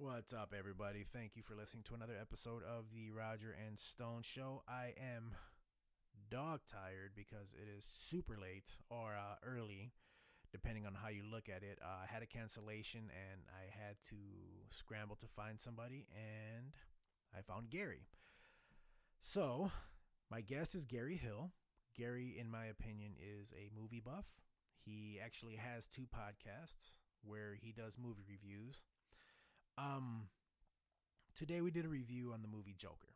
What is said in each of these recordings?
What's up, everybody? Thank you for listening to another episode of the Roger and Stone Show. I am dog tired because it is super late or uh, early, depending on how you look at it. Uh, I had a cancellation and I had to scramble to find somebody, and I found Gary. So, my guest is Gary Hill. Gary, in my opinion, is a movie buff. He actually has two podcasts where he does movie reviews. Um, today we did a review on the movie Joker.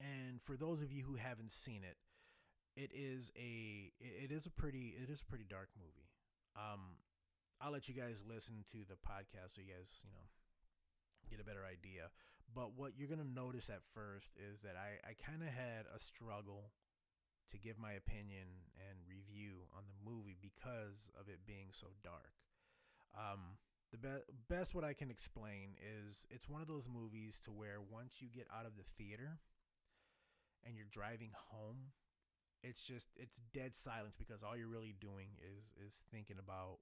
And for those of you who haven't seen it, it is a it is a pretty it is a pretty dark movie. Um, I'll let you guys listen to the podcast so you guys you know get a better idea. But what you're gonna notice at first is that I I kind of had a struggle to give my opinion and review on the movie because of it being so dark. Um, the be- best what I can explain is it's one of those movies to where once you get out of the theater and you're driving home, it's just it's dead silence because all you're really doing is is thinking about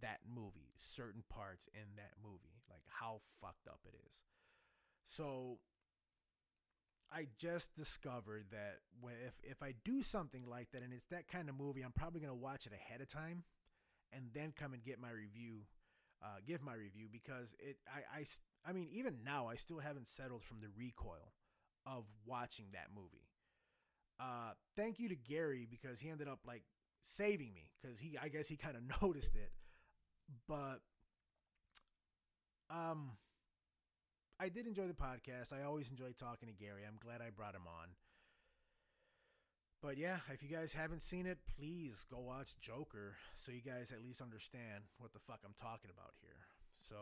that movie, certain parts in that movie, like how fucked up it is. So I just discovered that if if I do something like that and it's that kind of movie, I'm probably gonna watch it ahead of time and then come and get my review, uh, give my review because it I, I I mean even now I still haven't settled from the recoil of watching that movie. Uh, thank you to Gary because he ended up like saving me because he I guess he kind of noticed it, but um I did enjoy the podcast. I always enjoy talking to Gary. I'm glad I brought him on. But yeah, if you guys haven't seen it, please go watch Joker so you guys at least understand what the fuck I'm talking about here. So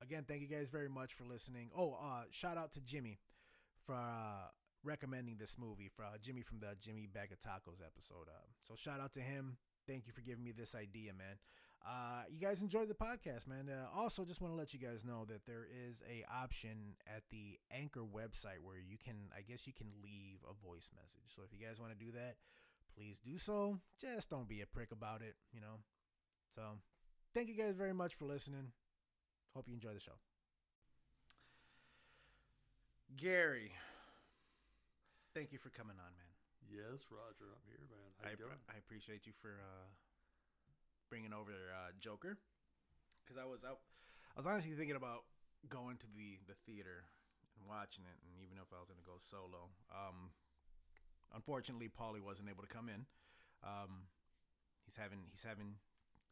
again, thank you guys very much for listening. Oh, uh shout out to Jimmy for uh recommending this movie for uh, Jimmy from the Jimmy Bag of Tacos episode. Uh, so shout out to him thank you for giving me this idea, man. Uh, you guys enjoyed the podcast, man. Uh, also, just want to let you guys know that there is a option at the Anchor website where you can, I guess, you can leave a voice message. So if you guys want to do that, please do so. Just don't be a prick about it, you know. So, thank you guys very much for listening. Hope you enjoy the show. Gary, thank you for coming on, man. Yes, Roger, I'm here, man. How I, you doing? I appreciate you for uh, bringing over uh, Joker because I was out. I was honestly thinking about going to the the theater and watching it, and even if I was going to go solo, um, unfortunately, Paulie wasn't able to come in. Um, he's having he's having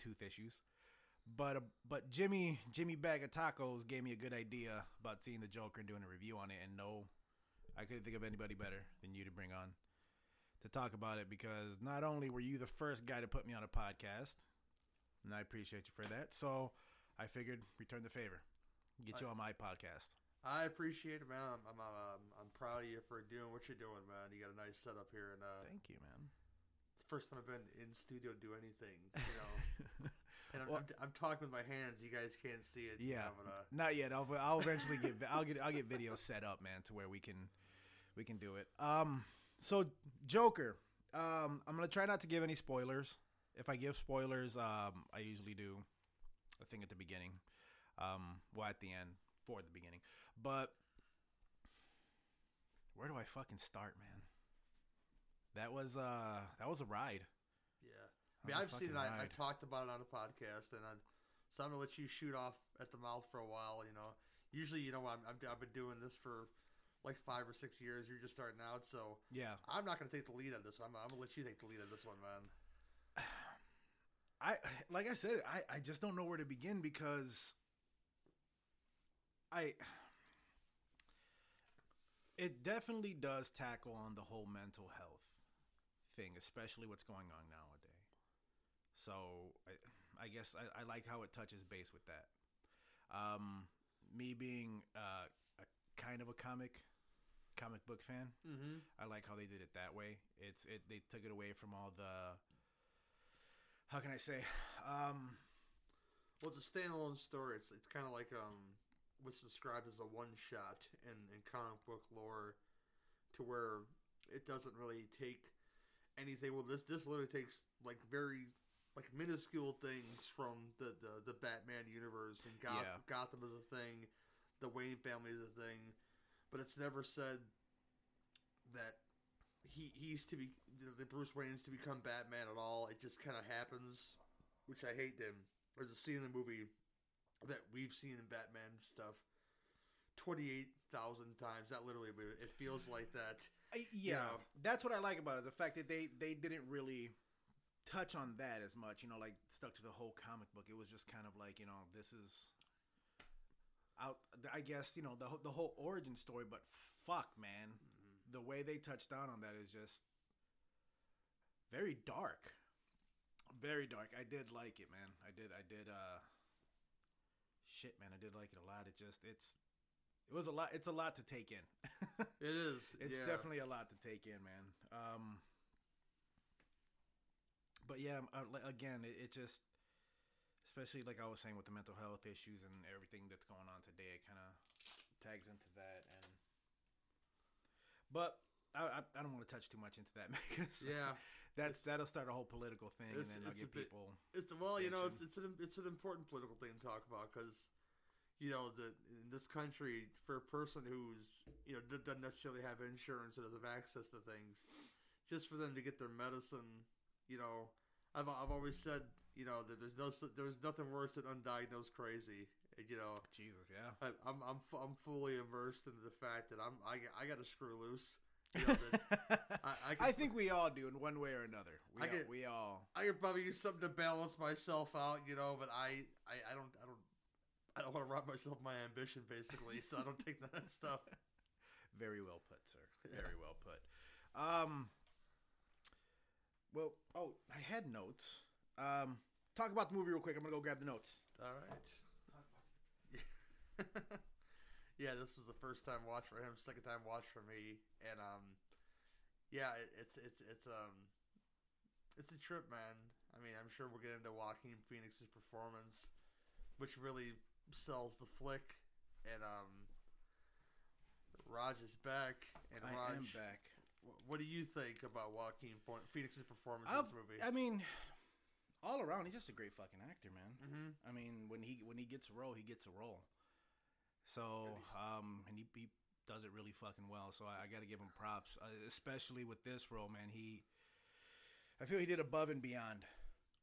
tooth issues. But uh, but Jimmy Jimmy Bag of Tacos gave me a good idea about seeing the Joker and doing a review on it, and no, I couldn't think of anybody better than you to bring on to talk about it because not only were you the first guy to put me on a podcast, and I appreciate you for that. So I figured return the favor, get you on my podcast. I appreciate it, man. I'm I'm, um, I'm proud of you for doing what you're doing, man. You got a nice setup here, and uh, Thank you, man. it's the first time I've been in studio to do anything, you know. and I'm, Well- I'm, I'm talking with my hands. You guys can't see it. you Yeah, know, but, uh, not yet. I'll I'll eventually get I'll get I'll get video set up, man, to where we can we can do it. Um, so Joker. Um, I'm gonna try not to give any spoilers. If I give spoilers, um, I usually do a thing at the beginning, um, well at the end for the beginning. But where do I fucking start, man? That was uh that was a ride. yeah. I mean, I've seen it. I, I talked about it on a podcast, and I, so I'm gonna let you shoot off at the mouth for a while. You know, usually, you know, I'm, I'm I've been doing this for like five or six years. You're just starting out, so Yeah. I'm not gonna take the lead on this one. I'm, I'm gonna let you take the lead on this one, man. I like I said, I, I just don't know where to begin because I it definitely does tackle on the whole mental health thing, especially what's going on nowadays. So I, I guess I, I like how it touches base with that. Um, me being uh, a kind of a comic comic book fan, mm-hmm. I like how they did it that way. It's it they took it away from all the how can I say? Um, Well, it's a standalone story. It's it's kind of like um what's described as a one shot in in comic book lore, to where it doesn't really take anything. Well, this this literally takes like very like minuscule things from the the, the Batman universe and Goth- Yeah. Gotham is a thing, the Wayne family is a thing, but it's never said that he he's to be that Bruce Wayne's to become Batman at all. It just kind of happens, which I hate. Him. There's a scene in the movie that we've seen in Batman stuff twenty eight thousand times. Not literally, but it feels like that. I, yeah, know. that's what I like about it. The fact that they they didn't really touch on that as much. You know, like stuck to the whole comic book. It was just kind of like you know this is out. I guess you know the whole- the whole origin story. But fuck, man, mm-hmm. the way they touched down on that is just very dark. Very dark. I did like it, man. I did. I did. uh Shit, man. I did like it a lot. It just it's. It was a lot. It's a lot to take in. It is. It's yeah. definitely a lot to take in, man. Um, but yeah, uh, again, it, it just, especially like I was saying with the mental health issues and everything that's going on today, it kind of tags into that. And but I, I, I don't want to touch too much into that because Yeah. That's that'll start a whole political thing, and then I'll get bit- people. It's well, you know, it's, it's an it's an important political thing to talk about because, you know, the in this country for a person who's you know doesn't necessarily have insurance or doesn't have access to things, just for them to get their medicine, you know, I've I've always said you know that there's no there's nothing worse than undiagnosed crazy. You know, Jesus, yeah. I, I'm I'm I'm fully immersed into the fact that I'm I, got- I got to screw loose. You I, I, I think we all do in one way or another. We, I all, get- we all. I could probably use something to balance myself out, you know, but I, I, I don't, I don't, I don't want to rob myself of my ambition, basically. So I don't take that stuff. Very well put, sir. Yeah. Very well put. Um. Well, oh, I had notes. Um, talk about the movie real quick. I'm gonna go grab the notes. All right. yeah, this was the first time watch for him, second time watch for me, and um, yeah, it, it's it's it's um, it's a trip, man. I mean, I'm sure we'll get into Joaquin Phoenix's performance, which really sells the flick, and um, Raj is back, and I Raj, am back. what do you think about Joaquin Phoenix's performance Uh, in this movie? I mean, all around, he's just a great fucking actor, man. mm-hmm. I mean, when he when he gets a role, he gets a role. So, And um, and he, he does it really fucking well. So I, I got to give him props, uh, especially with this role, man. He, I feel he did above and beyond.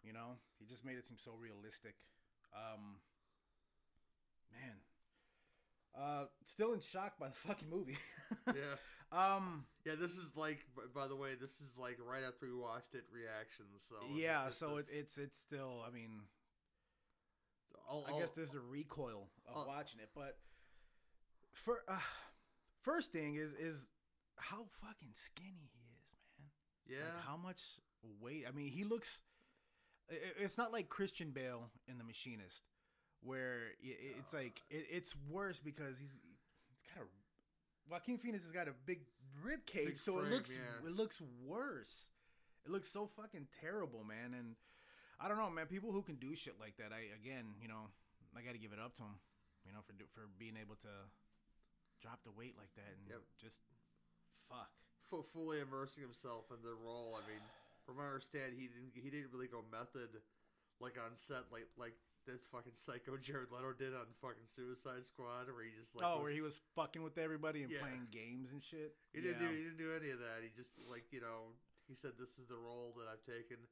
You know, he just made it seem so realistic. Um, man, uh, still in shock by the fucking movie. yeah. um, Yeah, this is like. By the way, this is like right after we watched it, reactions. So yeah. it's- So it's- it's it's still. I mean, I'll- I guess there's a recoil of I'll- watching it, but for uh, first thing is is how fucking skinny he is, man. yeah, Like how much weight? I mean, he looks. It's not like Christian Bale in The Machinist, where it's like it, it's worse because he's he's got a Joaquin Phoenix has got a big rib cage, Big so it looks yeah. it looks worse. It looks so fucking terrible, man. And I don't know, man. People who can do shit like that, I again, you know, I got to give it up to him, you know, for for being able to drop the weight like that and Yep. just fuck. fu- fully immersing himself in the role. I mean, from what I understand, he didn't. He didn't really go method, like on set, like like this fucking psycho Jared Leto did on fucking Suicide Squad, where he just like oh, where he was fucking with everybody and Yeah. playing games and shit. He didn't Yeah. do. He didn't do any of that. He just like you know. He said, "This is the role that I've taken."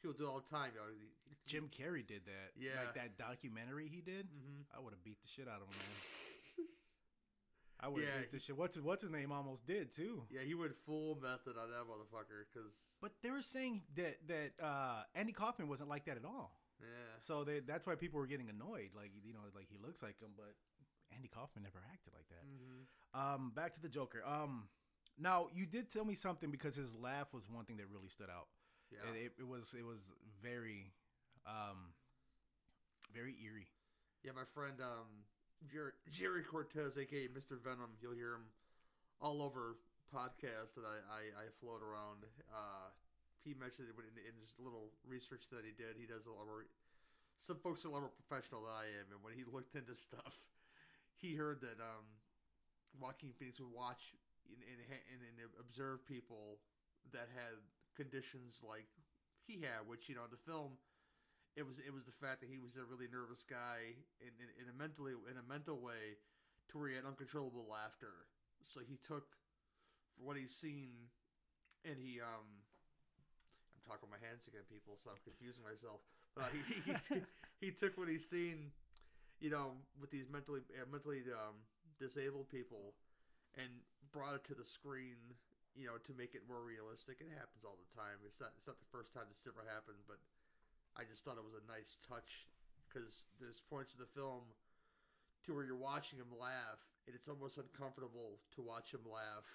People do it all the time. You know, he, Jim Carrey did that. Yeah. like that documentary he did. hmm I would have beat the shit out of him, man. I would have Yeah, the shit. What's his, what's his name? Almost did too. Yeah, he went full method on that motherfucker. Cause But they were saying that that uh, Andy Kaufman wasn't like that at all. yeah, So they, that's why people were getting annoyed. Like you know, like he looks like him, but Andy Kaufman never acted like that. hmm Um, back to the Joker. Um, now you did tell me something because his laugh was one thing that really stood out. yeah. It, it, it was it was very, um, very eerie. Yeah, my friend um, Jerry, Jerry Cortez, aka Mr. Venom, you'll hear him all over podcasts that I, I, I float around. Uh, he mentioned it in, in his little research that he did. He does a lot more. Some folks are a lot more professional than I am, and when he looked into stuff, he heard that um, Joaquin Phoenix would watch and, and, and, observe people that had conditions like he had, which you know the film it was it was the fact that he was a really nervous guy in, in, in a mentally in a mental way to where he had uncontrollable laughter. So he took for what he's seen, and he um. I'm talking with my hands again, people, so I'm confusing myself. But uh, he, he, he he took what he's seen, you know, with these mentally uh, mentally um, disabled people, and brought it to the screen, you know, to make it more realistic. It happens all the time. It's not it's not the first time this ever happened, but I just thought it was a nice touch because there's points in the film to where you're watching him laugh, and it's almost uncomfortable to watch him laugh.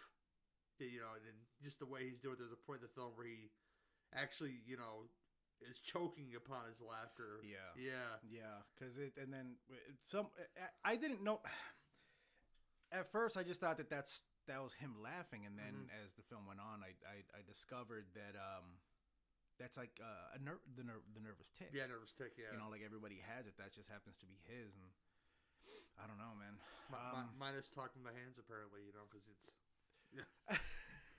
You know, and, just the way he's doing. it, There's a point in the film where he actually, you know, is choking upon his laughter. Yeah. Yeah. Yeah, because it and then some I- didn't know. At first, I just thought that that's that was him laughing, and then Mhm. as the film went on, I I, I discovered that um that's like uh, a ner- the ner- the nervous tick. Yeah, nervous tick. Yeah. You know, like everybody has it. That just happens to be his, and I don't know, man. Um, mi- mine is talking my hands apparently. You know, because it's. Yeah.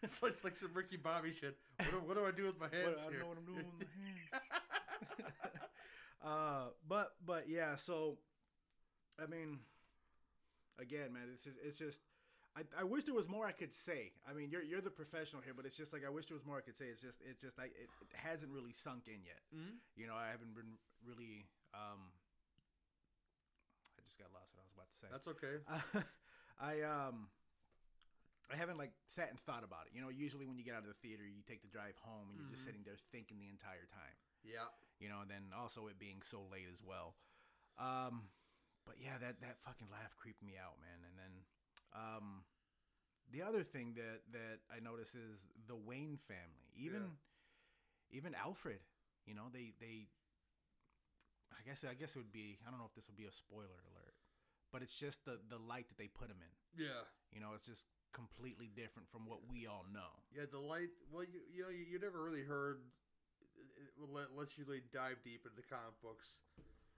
It's like, it's like some Ricky Bobby shit. What do, what do I do with my hands What- I don't here? know what I'm doing with my hands. uh, but but yeah, so I mean, again, man, it's just it's just. I, I wish there was more I could say. I mean, you're you're the professional here, but it's just like I wish there was more I could say. It's just it's just I it, it hasn't really sunk in yet. Mhm. You know, I haven't been really. Um, I just got lost what I was about to say. That's okay. I um I haven't like sat and thought about it. You know, usually when you get out of the theater, you take the drive home and you're just Mhm. sitting there thinking the entire time. Yeah. You know, and then also it being so late as well. Um but yeah, that that fucking laugh creeped me out, man. And then um the other thing that that I notice is the Wayne family. Even even Alfred, you know, they they I guess I guess it would be I don't know if this would be a spoiler alert. But it's just the the light that they put him in. Yeah. You know, it's just completely different from what we all know. Yeah, the light. Well, you, you know, you, you never really heard, unless you really dive deep into the comic books,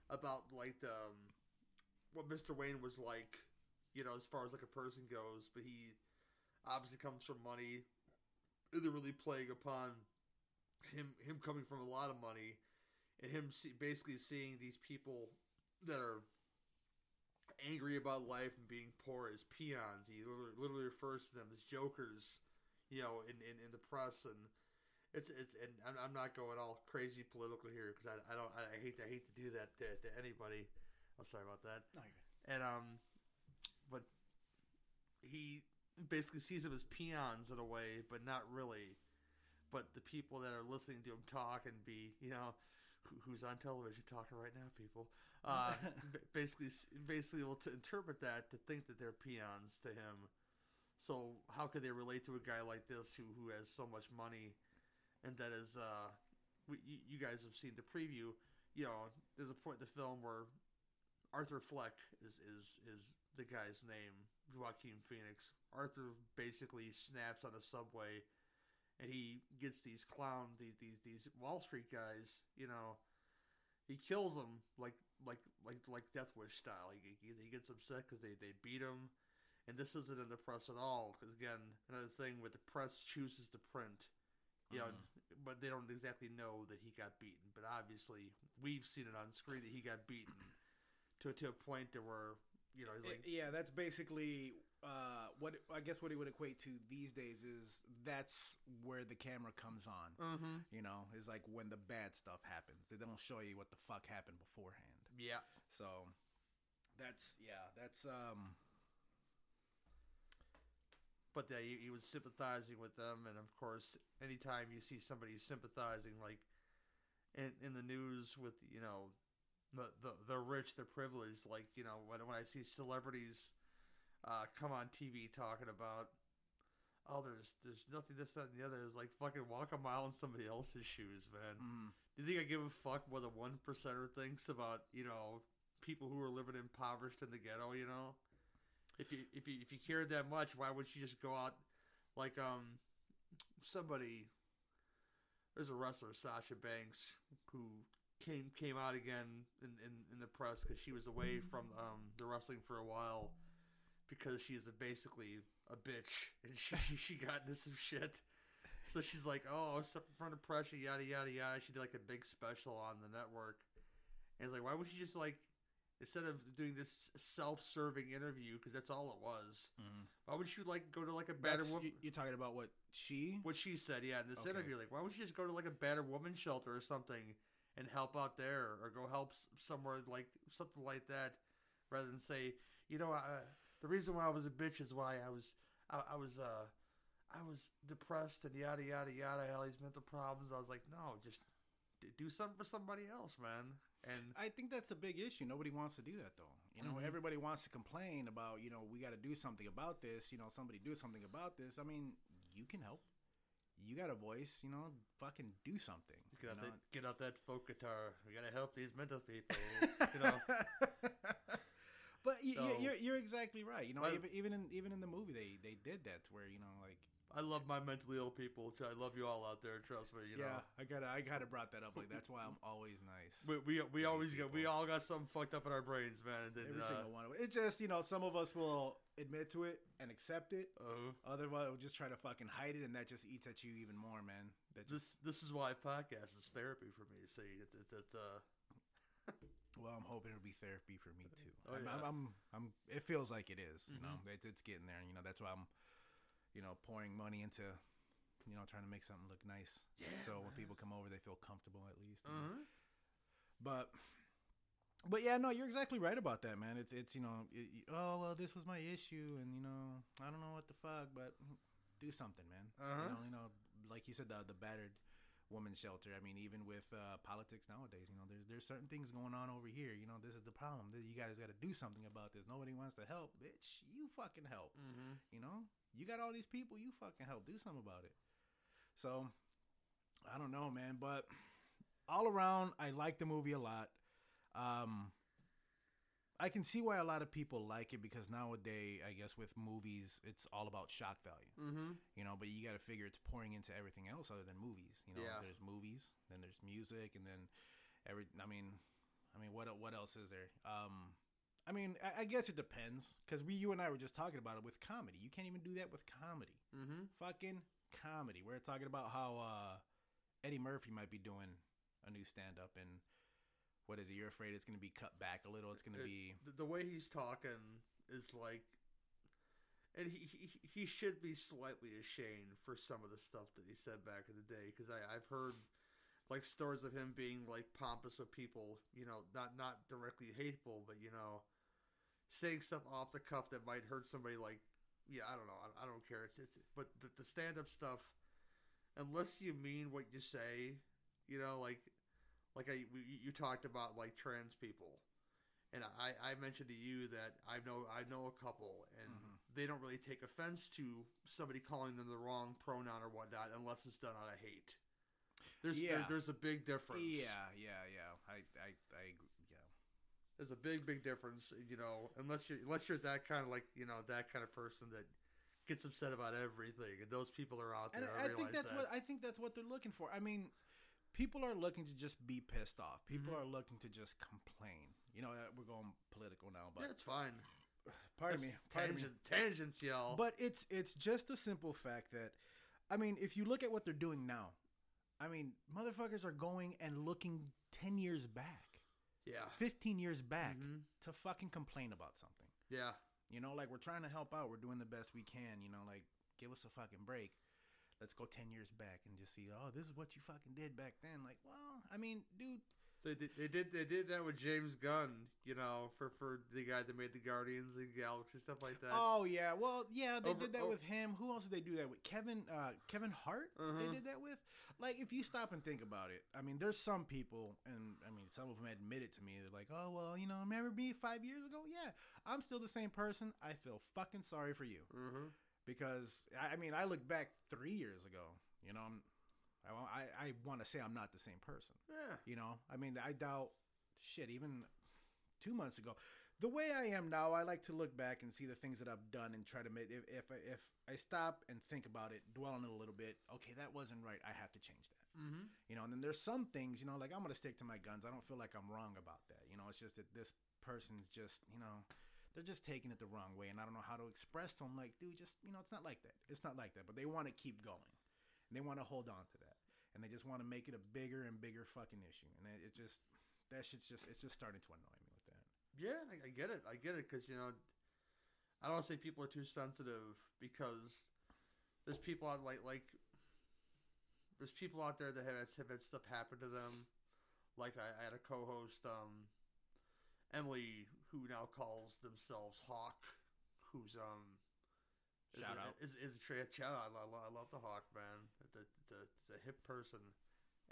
about like the, um, what Mister Wayne was like. You know, as far as like a person goes, but he obviously comes from money. They're really playing upon him him coming from a lot of money, and him see, basically seeing these people that are angry about life and being poor as peons. He literally, literally refers to them as jokers, you know, in, in, in the press and it's it's and I'm, I'm not going all crazy political here because I, I don't I hate to, I hate to do that to, to anybody. I'm sorry about that. And um, he basically sees them as peons in a way, but not really. But the people that are listening to him talk and be, you know, who, who's on television talking right now, people, uh, basically, basically able to interpret that to think that they're peons to him. So how could they relate to a guy like this who who has so much money, and that is, uh, we, you guys have seen the preview. You know, there's a point in the film where Arthur Fleck is is is the guy's name, Joaquin Phoenix. Arthur basically snaps on the subway, and he gets these clown these these these Wall Street guys. You know, he kills them like like like like Death Wish style. He he, he gets upset because they they beat him, and this isn't in the press at all. Because again, another thing where the press chooses to print. You know, mm-hmm. but they don't exactly know that he got beaten. But obviously, we've seen it on screen that he got beaten to to a point to where you know he's like, yeah, that's basically uh, what I guess what it would equate to these days is that's where the camera comes on. mm-hmm. You know, is like when the bad stuff happens. They don't show you what the fuck happened beforehand. yeah, So that's yeah, that's um but yeah, he, he was sympathizing with them, and of course, anytime you see somebody sympathizing, like in in the news with you know the the, the rich, the privileged, like you know when when I see celebrities uh, come on TV talking about. Oh, there's there's nothing this that and the other. Is like fucking walk a mile in somebody else's shoes, man. mm, Do you think I give a fuck what a one percenter thinks about you know people who are living impoverished in the ghetto? You know, if you if you if you cared that much, why would you just go out like um somebody? There's a wrestler Sasha Banks who came came out again in in, in the press because she was away from um the wrestling for a while because she is a, basically a bitch and she she got into some shit. So she's like, "Oh, I was suffering from depression, yada yada yada." She did like a big special on the network, And it's like, why would she just like instead of doing this self-serving interview because that's all it was? Why would she like go to like a better woman? you, you're talking about what she? What she said, yeah, in this Okay. interview, like, why would she just go to like a better woman shelter or something and help out there, or go help somewhere like something like that, rather than say, you know, I, the reason why I was a bitch is why I was, I, I was, uh, I was depressed and yada yada yada. I had all these mental problems. I was like, no, just do something for somebody else, man. And I think that's a big issue. Nobody wants to do that though. You know, Mhm. everybody wants to complain about, you know, we got to do something about this. You know, somebody do something about this. I mean, you can help. You got a voice. You know, fucking do something. Get out that, get out that folk guitar. We gotta help these mental people. you know, but you, So- you're you're exactly right. You know, even even in even in the movie, they they did that to where you know, like I love my mentally ill people. I love you all out there. Trust me. You know. yeah, I gotta I gotta brought that up. Like that's why I'm always nice. We, we, we always get we all got something fucked up in our brains, man. And, Every uh, single one of it. It's just you know, some of us will admit to it and accept it. uh, Other one will just try to fucking hide it, and that just eats at you even more, man. That just this this is why podcast is therapy for me. See, it's it's, it's uh well, I'm hoping it'll be therapy for me too. Oh, I'm, yeah. I'm, I'm, I'm, it feels like it is. You know, Mhm. it's it's getting there. You know, that's why I'm, you know, pouring money into, you know, trying to make something look nice. Yeah, So when people come over, they feel comfortable at least. uh But but yeah, no, you're exactly right about that, man. It's it's you know, it, oh well, this was my issue, and you know, I don't know what the fuck, but do something, man. Uh-huh. You know, you know, like you said, the the battered woman shelter. I mean, even with uh, politics nowadays, you know, there's there's certain things going on over here. You know, this is the problem. You guys got to do something about this. Nobody wants to help, bitch. You fucking help. Mm-hmm. You know, you got all these people. You fucking help. Do something about it. So, I don't know, man. But all around, I like the movie a lot. Um, I can see why a lot of people like it because nowadays, I guess with movies, it's all about shock value. Mm-hmm. You know, but you got to figure it's pouring into everything else other than movies. You know, Yeah. there's movies, then there's music, and then every. I mean, I mean, what what else is there? Um, I mean, I, I guess it depends because we, you and I were just talking about it with comedy. You can't even do that with comedy. Mm-hmm. Fucking comedy. We're talking about how uh, Eddie Murphy might be doing a new stand up and. What is it? You're afraid it's going to be cut back a little. It's going to be The, way he's talking is like, and he, he he should be slightly ashamed for some of the stuff that he said back in the day because I I've heard like stories of him being like pompous with people, you know, not not directly hateful, but you know, saying stuff off the cuff that might hurt somebody. Like, yeah, I don't know, I, I don't care. It's it's but the, the stand up stuff, unless you mean what you say, you know, like like I we, you talked about like trans people, and I I mentioned to you that I know I know a couple and Mhm. they don't really take offense to somebody calling them the wrong pronoun or whatnot unless it's done out of hate. There's there- Yeah. there's a big difference. yeah, yeah, yeah. I, I, I, yeah. there's a big big difference. You know, unless you're unless you're that kind of like you know that kind of person that gets upset about everything, and those people are out And there. I, I think that's that. what I think that's what they're looking for. I mean, people are looking to just be pissed off. People Mhm. are looking to just complain. You know, uh, we're going political now, but it's fine. pardon That's me, pardon me. tangents, y'all. But it's it's just the simple fact that, I mean, if you look at what they're doing now, I mean, motherfuckers are going and looking ten years back, yeah, fifteen years back Mhm. to fucking complain about something. yeah, You know, like we're trying to help out. We're doing the best we can. You know, like give us a fucking break. Let's go ten years back and just see. Oh, this is what you fucking did back then. Like, well, I mean, dude. They did, they did they did that with James Gunn, you know, for for the guy that made the Guardians of the Galaxy stuff like that. Oh yeah, well yeah, they Over- did that oh. with him. Who else did they do that with? Kevin, uh, Kevin Hart. They Uh-huh. did that with. Like, if you stop and think about it, I mean, there's some people, and I mean, some of them admit it to me. They're like, oh well, you know, remember me five years ago? Yeah, I'm still the same person. I feel fucking sorry for you. hmm because I I mean I look back three years ago. You know, I'm, I I, I want to say I'm not the same person. Yeah. You know, I mean I doubt shit even two months ago. The way I am now, I like to look back and see the things that I've done and try to make. If if I, if I stop and think about it, dwell on it a little bit. Okay, that wasn't right. I have to change that. Mm-hmm. You know, and then there's some things. You know, like I'm gonna stick to my guns. I don't feel like I'm wrong about that. You know, it's just that this person's just you know they're just taking it the wrong way and i don't know how to express to them like dude just you know it's not like that it's not like that but they want to keep going and they want to hold on to that and they just want to make it a bigger and bigger fucking issue and it, just that shit's just it's just starting to annoy me with that. Yeah, I, I get it. I get it because you know, I don't say people are too sensitive because there's people out like like there's people out there that have, have had stuff happen to them. Like I, I had a co-host, um, Emily, who now calls themselves Hawk, who's um. Is Shout a, out. is is a tra- shout out. I love, I love the Hawk man. It's a, it's a, hip person,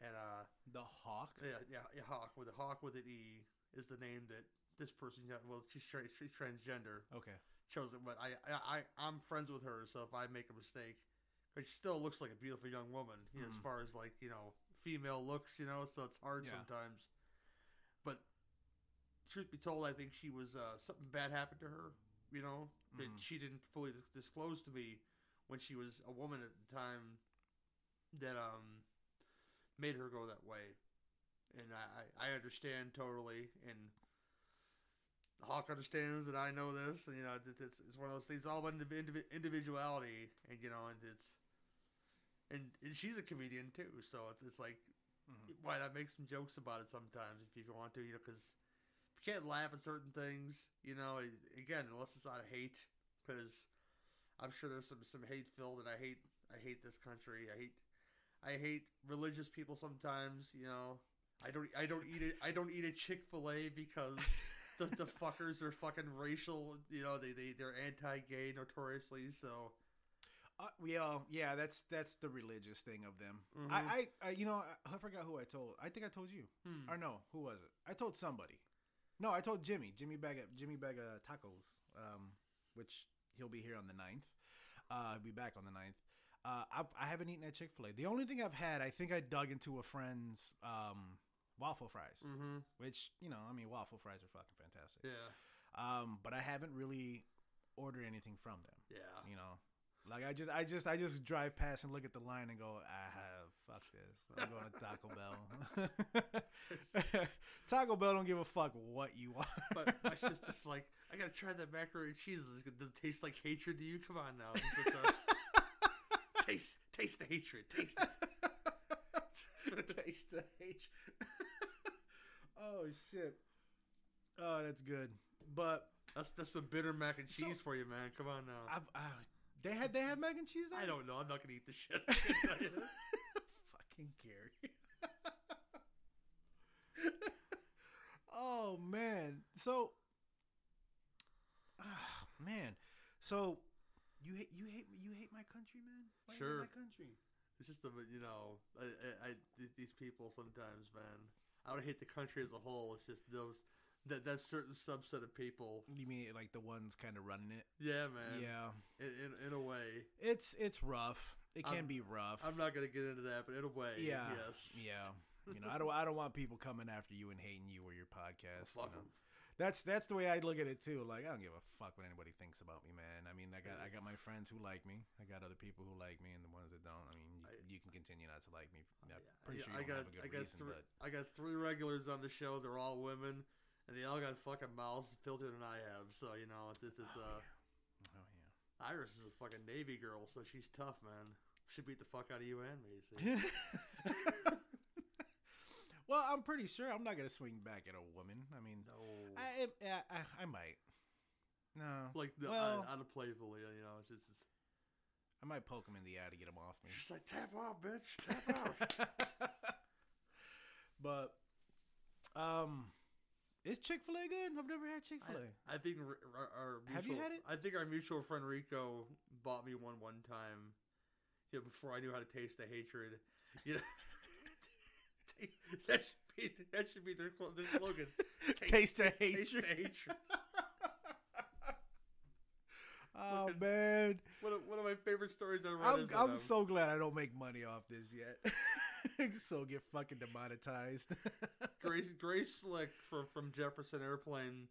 and uh, The hawk. yeah, yeah, yeah, Hawk with a Hawk with an E is the name that this person. Well, she's tra- she's transgender, Okay. chose it, but I, I, I I'm friends with her, so if I make a mistake, but she still looks like a beautiful young woman, you know, as Mhm. far as like you know female looks, you know, so it's hard Yeah. sometimes. But truth be told, I think she was uh, something bad happened to her, you know, that Mhm. she didn't fully disclose to me when she was a woman at the time that um made her go that way, and I I understand totally and. Hawk understands that I know this, and you know it's it's, it's one of those things all about indiv- indiv- individuality, and you know, and it's and, and she's a comedian too, so it's it's like Mhm. why not make some jokes about it sometimes if you want to, you know, because can't laugh at certain things, you know. Again, unless it's out of hate, because I'm sure there's some some hate filled, and I hate I hate this country. I hate I hate religious people sometimes, you know. I don't I don't eat it I don't eat a Chick Fil A because the, the fuckers are fucking racial, you know. They they they're anti-gay notoriously, so Uh, yeah, yeah, that's that's the religious thing of them. Mhm. I, I, I, you know, I, I forgot who I told. I think I told you, hmm. or no, who was it? I told somebody. No, I told Jimmy. Jimmy Bag Jimmy Bag of Tacos, um, which he'll be here on the 9th. Uh, he'll be back on the 9th. Uh, I've, I haven't eaten at Chick Fil A. The only thing I've had, I think I dug into a friend's um, waffle fries, Mm-hmm. which you know, I mean, waffle fries are fucking fantastic. Yeah. Um, but I haven't really ordered anything from them. Yeah. You know, like I just, I just, I just drive past and look at the line and go, I have fuck this. I'm going to Taco Bell. Taco Bell don't give a fuck what you are. But my sister's like, I gotta try that macaroni and cheese. Does it taste like hatred to you? Come on now. Uh, taste, taste the hatred. Taste it. taste the H. oh shit. Oh, that's good. But That's that's some bitter mac and So- cheese for you, man. Come on now. I've, I, they had they have mac and cheese. There? I don't know. I'm not gonna eat the shit. I can tell you. Fucking Gary. oh man. So ah, man. So you hate you hate you hate my country, man? Why you hate Sure. my country. It's just the you know, I, I, I these people sometimes, man. I don't hate the country as a whole. It's just those that that certain subset of people. You mean like the ones kind of running it? Yeah, man. Yeah. In, in in a way, It's it's rough. It can I'm- be rough. I'm not gonna get into that, but in a way, yeah. yes. Yeah. You know, I don't I don't want people coming after you and hating you or your podcast. Fuck you know. That's that's the way I look at it too. Like I don't give a fuck what anybody thinks about me, man. I mean, I got I got my friends who like me. I got other people who like me, and the ones that don't. I mean, you, I- you can continue not to like me. Oh, I'm pretty I- sure I got don't have a good I got reason, three but I got three regulars on the show. They're all women, and they all got fucking mouths filter than I have. So you know, it's it's, it's Oh, uh, yeah. oh yeah. Iris is a fucking Navy girl, so she's tough, man. She beat the fuck out of you and me. Well, I'm pretty sure I'm not gonna swing back at a woman. I mean, no, I, I I I might. No, like the, well- on, on a playfully, you know, it's just. It's, I might poke him in the eye to get him off me. she's like tap out, bitch, tap out. but um, is Chick Fil A good? I've never had Chick Fil A. I think r- r- our mutual, Have you had it? I think our mutual friend Rico bought me one one time. You know, before I knew how to taste the hatred. You know, that should be that should be their, their slogan. Taste the hatred. Taste the hatred. Oh Fucking- man, One of, one of my favorite stories I read I'm I'm so glad I don't make money off this yet. so get fucking demonetized. Grace Grace Slick from from Jefferson Airplane.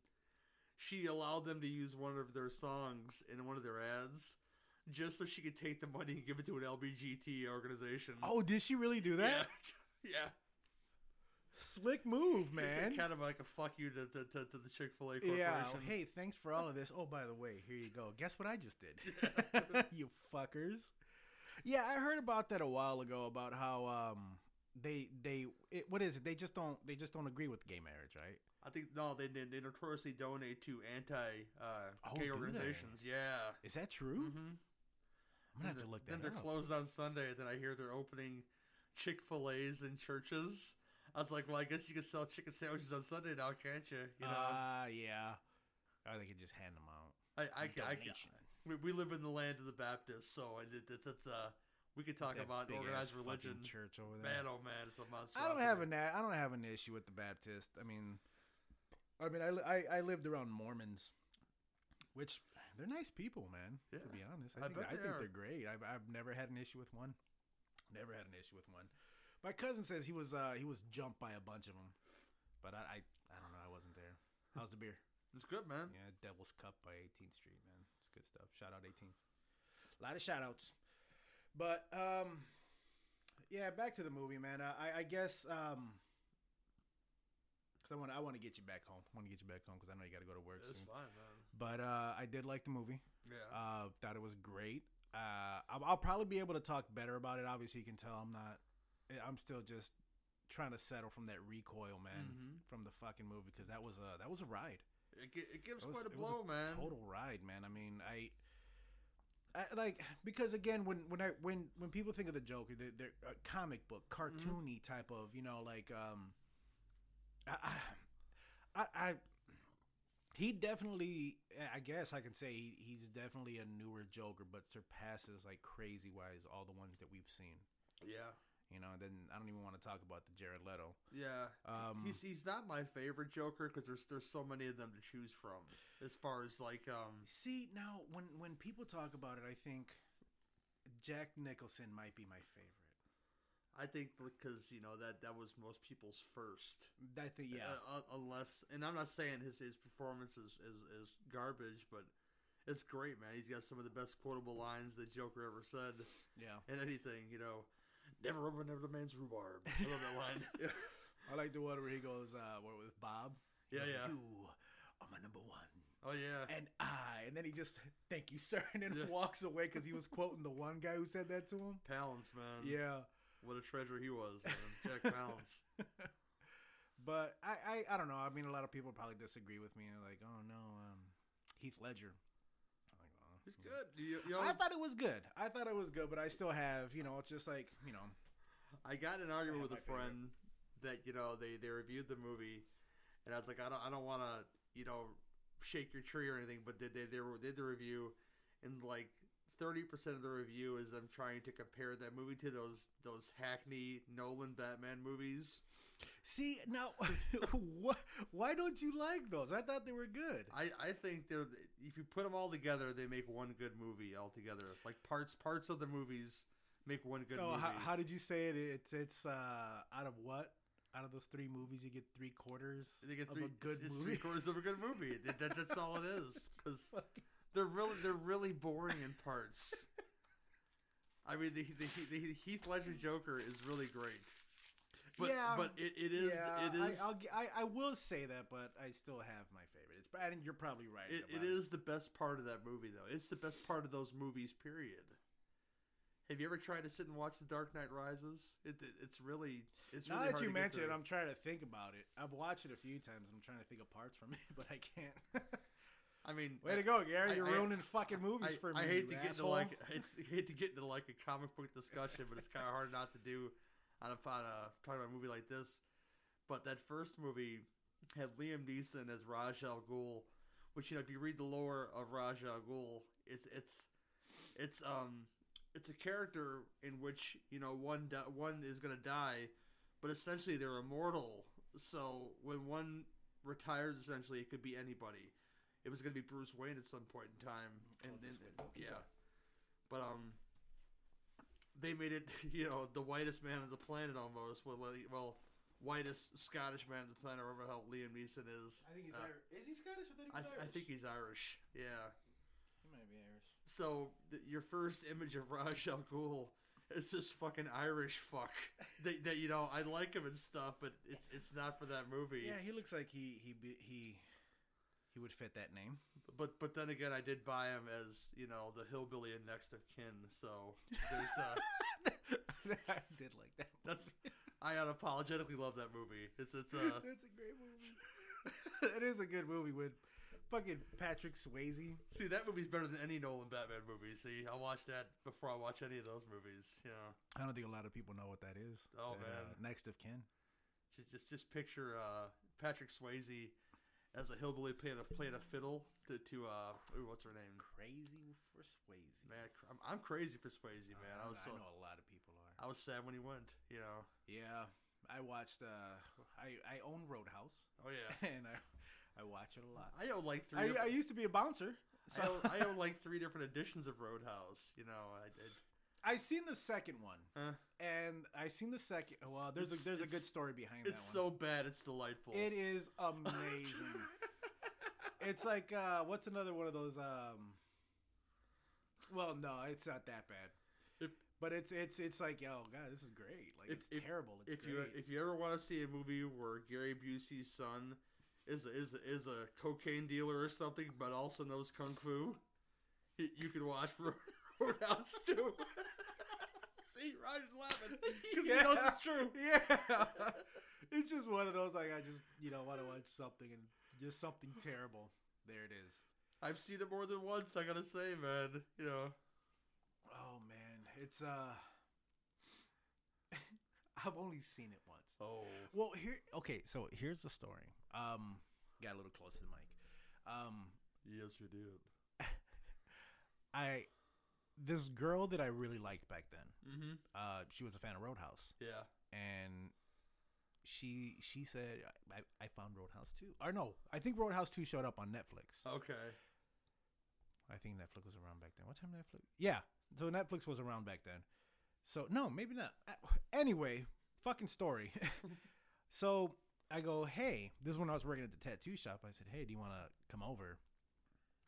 She allowed them to use one of their songs in one of their ads, just so she could take the money and give it to an LBGT organization. oh, did she really do that? yeah, yeah. Slick move, man. Kind of like a fuck you to to, to, to the Chick Fil A corporation. Yeah. Hey, thanks for all of this. Oh, by the way, here you go. Guess what I just did? you fuckers. Yeah, I heard about that a while ago about how um they they it, what is it? They just don't they just don't agree with gay marriage, right? I think no, they they, they notoriously donate to anti uh, Oh, gay do they? organizations. Yeah. Is that true? Mm-hmm. I'm gonna have to look That up. Then they're up. closed on Sunday. Then I hear they're opening Chick Fil A's in churches. I was like, well, I guess you can sell chicken sandwiches on Sunday now, can't you? You know, Ah, yeah. Or they could just hand them out. I I, can, I donation. We, we live in the land of the Baptists, so it, it's, it's uh we could talk That about organized religion. church over there. Man, oh man, it's a monster. I don't have an I don't have an issue with the Baptist. I mean, I mean, I, I, I lived around Mormons, which they're nice people, man. Yeah, to be honest, I I, think, bet I they think they're great. I've, I've never had an issue with one. Never had an issue with one. My cousin says he was uh he was jumped by a bunch of them, but I I, I don't know. I wasn't there. How's the beer? It's good, man. Yeah, Devil's Cup by 18th Street, man. It's good stuff. Shout out 18th. A lot of shout outs. But um yeah, back to the movie, man. Uh, I I guess um cuz I want I want to get you back home. I want to get you back home cuz I know you got to go to work It's soon. fine, man. But uh I did like the movie. Yeah. Uh thought it was great. Uh I'll, I'll probably be able to talk better about it. Obviously, you can tell I'm not I'm still just trying to settle from that recoil, man, Mhm. from the fucking movie because that was a that was a ride It, it gives it was- quite a blow, man. total ride, man. I mean, I, I like because again, when when I when when people think of the Joker, they're, they're a comic book, Mm-hmm. cartoony type of, you know, like um, I, I, I he definitely, I guess I can say he, he's definitely a newer Joker, but surpasses like crazy wise all the ones that we've seen. Yeah. You know, and then I don't even want to talk about the Jared Leto. Yeah, Um, he's he's not my favorite Joker because there's there's so many of them to choose from. As far as like um, See now, when when people talk about it, I think Jack Nicholson might be my favorite. I think because you know that that was most people's first. I think yeah, Uh, uh, unless, and I'm not saying his his performance is, is is garbage, but it's great, man. He's got some of the best quotable lines that Joker ever said yeah. in anything. You know, never open another man's rhubarb. I love that line. yeah, I like the one where he goes uh, with Bob. yeah, yeah. You are my number one, Oh yeah. and I, and then he just thank you, sir, and then Yeah. walks away because he was quoting the one guy who said that to him. Palance, man. Yeah, What a treasure he was, man. Jack Palance. but I, I, I don't know. I mean, a lot of people probably disagree with me. Like, oh no, um, Heath Ledger. He's good. You, you I thought it was good. I thought it was good, but I still have, you know, it's just like, you know, I got in an argument with a my favorite. friend that you know they they reviewed the movie, and I was like, I don't I don't want to you know shake your tree or anything, but they they, they were- did the review, and like thirty percent of the review is them trying to compare that movie to those those hackney Nolan Batman movies. See now, what? Why don't you like those? I thought they were good. I I think they're if you put them all together, they make one good movie altogether. Like parts parts of the movies make one good oh, movie. how, how did you say it? It's it's uh, out of what? Out of those three movies, you get three quarters they get of three a good it's, it's movie. three quarters of a good movie. that, that, that's all it is. Because They're really they're really boring in parts. I mean, the, the, the Heath Ledger Joker is really great, but Yeah, but it, it is yeah, it is I, I'll, I I will say that, but I still have my favorite. It's and you're probably right. it, it about the best part of that movie though. It's the best part of those movies. Period. Have you ever tried to sit and watch The Dark Knight Rises? It, it it's really it's Now really that you to get mention it. I'm trying to think about it. I've watched it a few times. I'm trying to think of parts from it, but I can't. I mean, Way to go, Gary! You're I- ruining fucking movies I, for me. I hate to get into like I hate to get into like a comic book discussion, but it's kind of hard not to do on a, on a talking about a movie like this. But that first movie had Liam Neeson as Ra's Al Ghul, which you know if you read the lore of Ra's Al Ghul, it's it's it's um it's a character in which you know one di- one is gonna die, but essentially they're immortal. So when one retires, essentially it could be anybody. It was gonna be Bruce Wayne at some point in time, and Oh, then this way. Keep yeah, but um, they made it you know the whitest man on the planet almost. Well, like- well, whitest Scottish man on the planet, whoever the hell Liam Neeson is. I think he's Uh, Irish. Is he Scottish? I think I, he's Irish. I think he's Irish. Yeah. he might be Irish. So th- your first image of Ra's Al Ghul is this fucking Irish fuck that, that you know I like him and stuff, but it's it's not for that movie. Yeah, he looks like he he be- he he would fit that name. But but then again, I did buy him as you know the hillbilly and next of kin. So there's uh I did like that. that's I unapologetically love that movie. It's it's uh That's a great movie. it is a good movie with fucking Patrick Swayze. see that movie's better than any Nolan Batman movie. See, I'll watch that before I watch any of those movies. You know, I don't think a lot of people know what that is. Oh, Uh, man. next of kin. just just, just picture uh, Patrick Swayze as a hillbilly playing a playing a fiddle to to uh ooh, what's her name? Crazy for Swayze. Man, I'm, I'm crazy for Swayze, man. I was so know a lot of people are. I was sad when he went. You know. Yeah, I watched. Uh, I I own Roadhouse, Oh yeah. and I I watch it a lot. I own like three. I, I used to be a bouncer, so I, own, I own like three different editions of Roadhouse. You know, I did. I seen the second one, Huh? and I seen the second. Well, there's It's- a there's a good story behind It's that. It's so bad. It's delightful. It is amazing. it's like uh, what's another one of those? Um, well, no, it's not that bad. If- but it's it's it's like, oh god, this is great. Like If- it's if- terrible. It's if great. you if you ever want to see a movie where Gary Busey's son is a, is a, is a cocaine dealer or something, but also knows kung fu, you, you can watch Ro- Roadhouse too. see, Roger's laughing because he knows it's true. Yeah, it's just one of those like I just you know want to watch something and just something terrible. There it is. I've seen it more than once. I gotta say, man. You know, Oh man, it's uh, I've only seen it once. oh, Well, here, okay, so here's the story. Um, got a little close to the mic. Um, yes, you did. I this girl that I really liked back then. Mm-hmm. Uh, she was a fan of Roadhouse, Yeah. and she she said I, I found Roadhouse two. Or no, I think Roadhouse two showed up on Netflix. Okay. I think Netflix was around back then. What time Netflix? Yeah, so Netflix was around back then. So no, maybe not. Anyway, fucking story. so I go, hey, this is when I was working at the tattoo shop. I said, hey, do you want to come over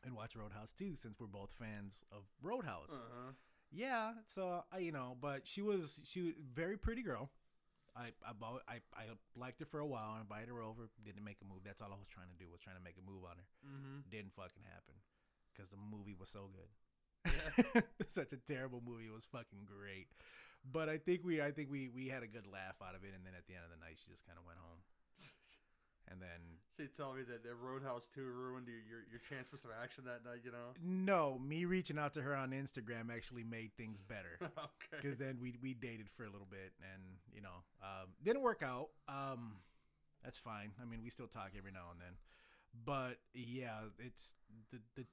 and watch Roadhouse 2 since we're both fans of Roadhouse? Uh huh. Yeah, so I, you know, but she was she was very pretty girl. I I, bought, I I liked her for a while and I invited her over. Didn't make a move. That's all I was trying to do was trying to make a move on her. Mm-hmm. Didn't fucking happen because the movie was so good. Yeah. Such a terrible movie. It was fucking great. But I think we I think we we had a good laugh out of it and then at the end of the night she just kind of went home. And then So you tell me that the Roadhouse Two ruined your, your your chance for some action that night? You know. no, me reaching out to her on Instagram actually made things better. okay. because then we we dated for a little bit and you know um, didn't work out um that's fine i mean we still talk every now and then but yeah it's the the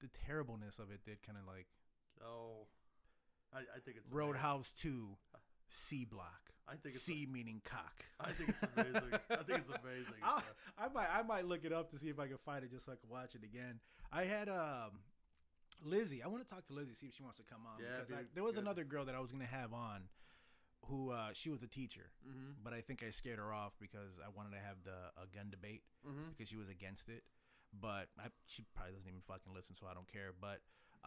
the terribleness of it did kind of like Oh, I, I think it's amazing. roadhouse 2 c block I think it's c meaning cock I think it's amazing. I think it's amazing. I, I might I might look it up to see if I can find it just so I can watch it again. I had um Lizzie. I want to talk to Lizzie see if she wants to come on Yeah, because I, there was good. another girl that I was gonna have on who uh, she was a teacher, mm-hmm. but I think I scared her off because I wanted to have the a gun debate Mm-hmm. because she was against it. But I, she probably doesn't even fucking listen, so I don't care. But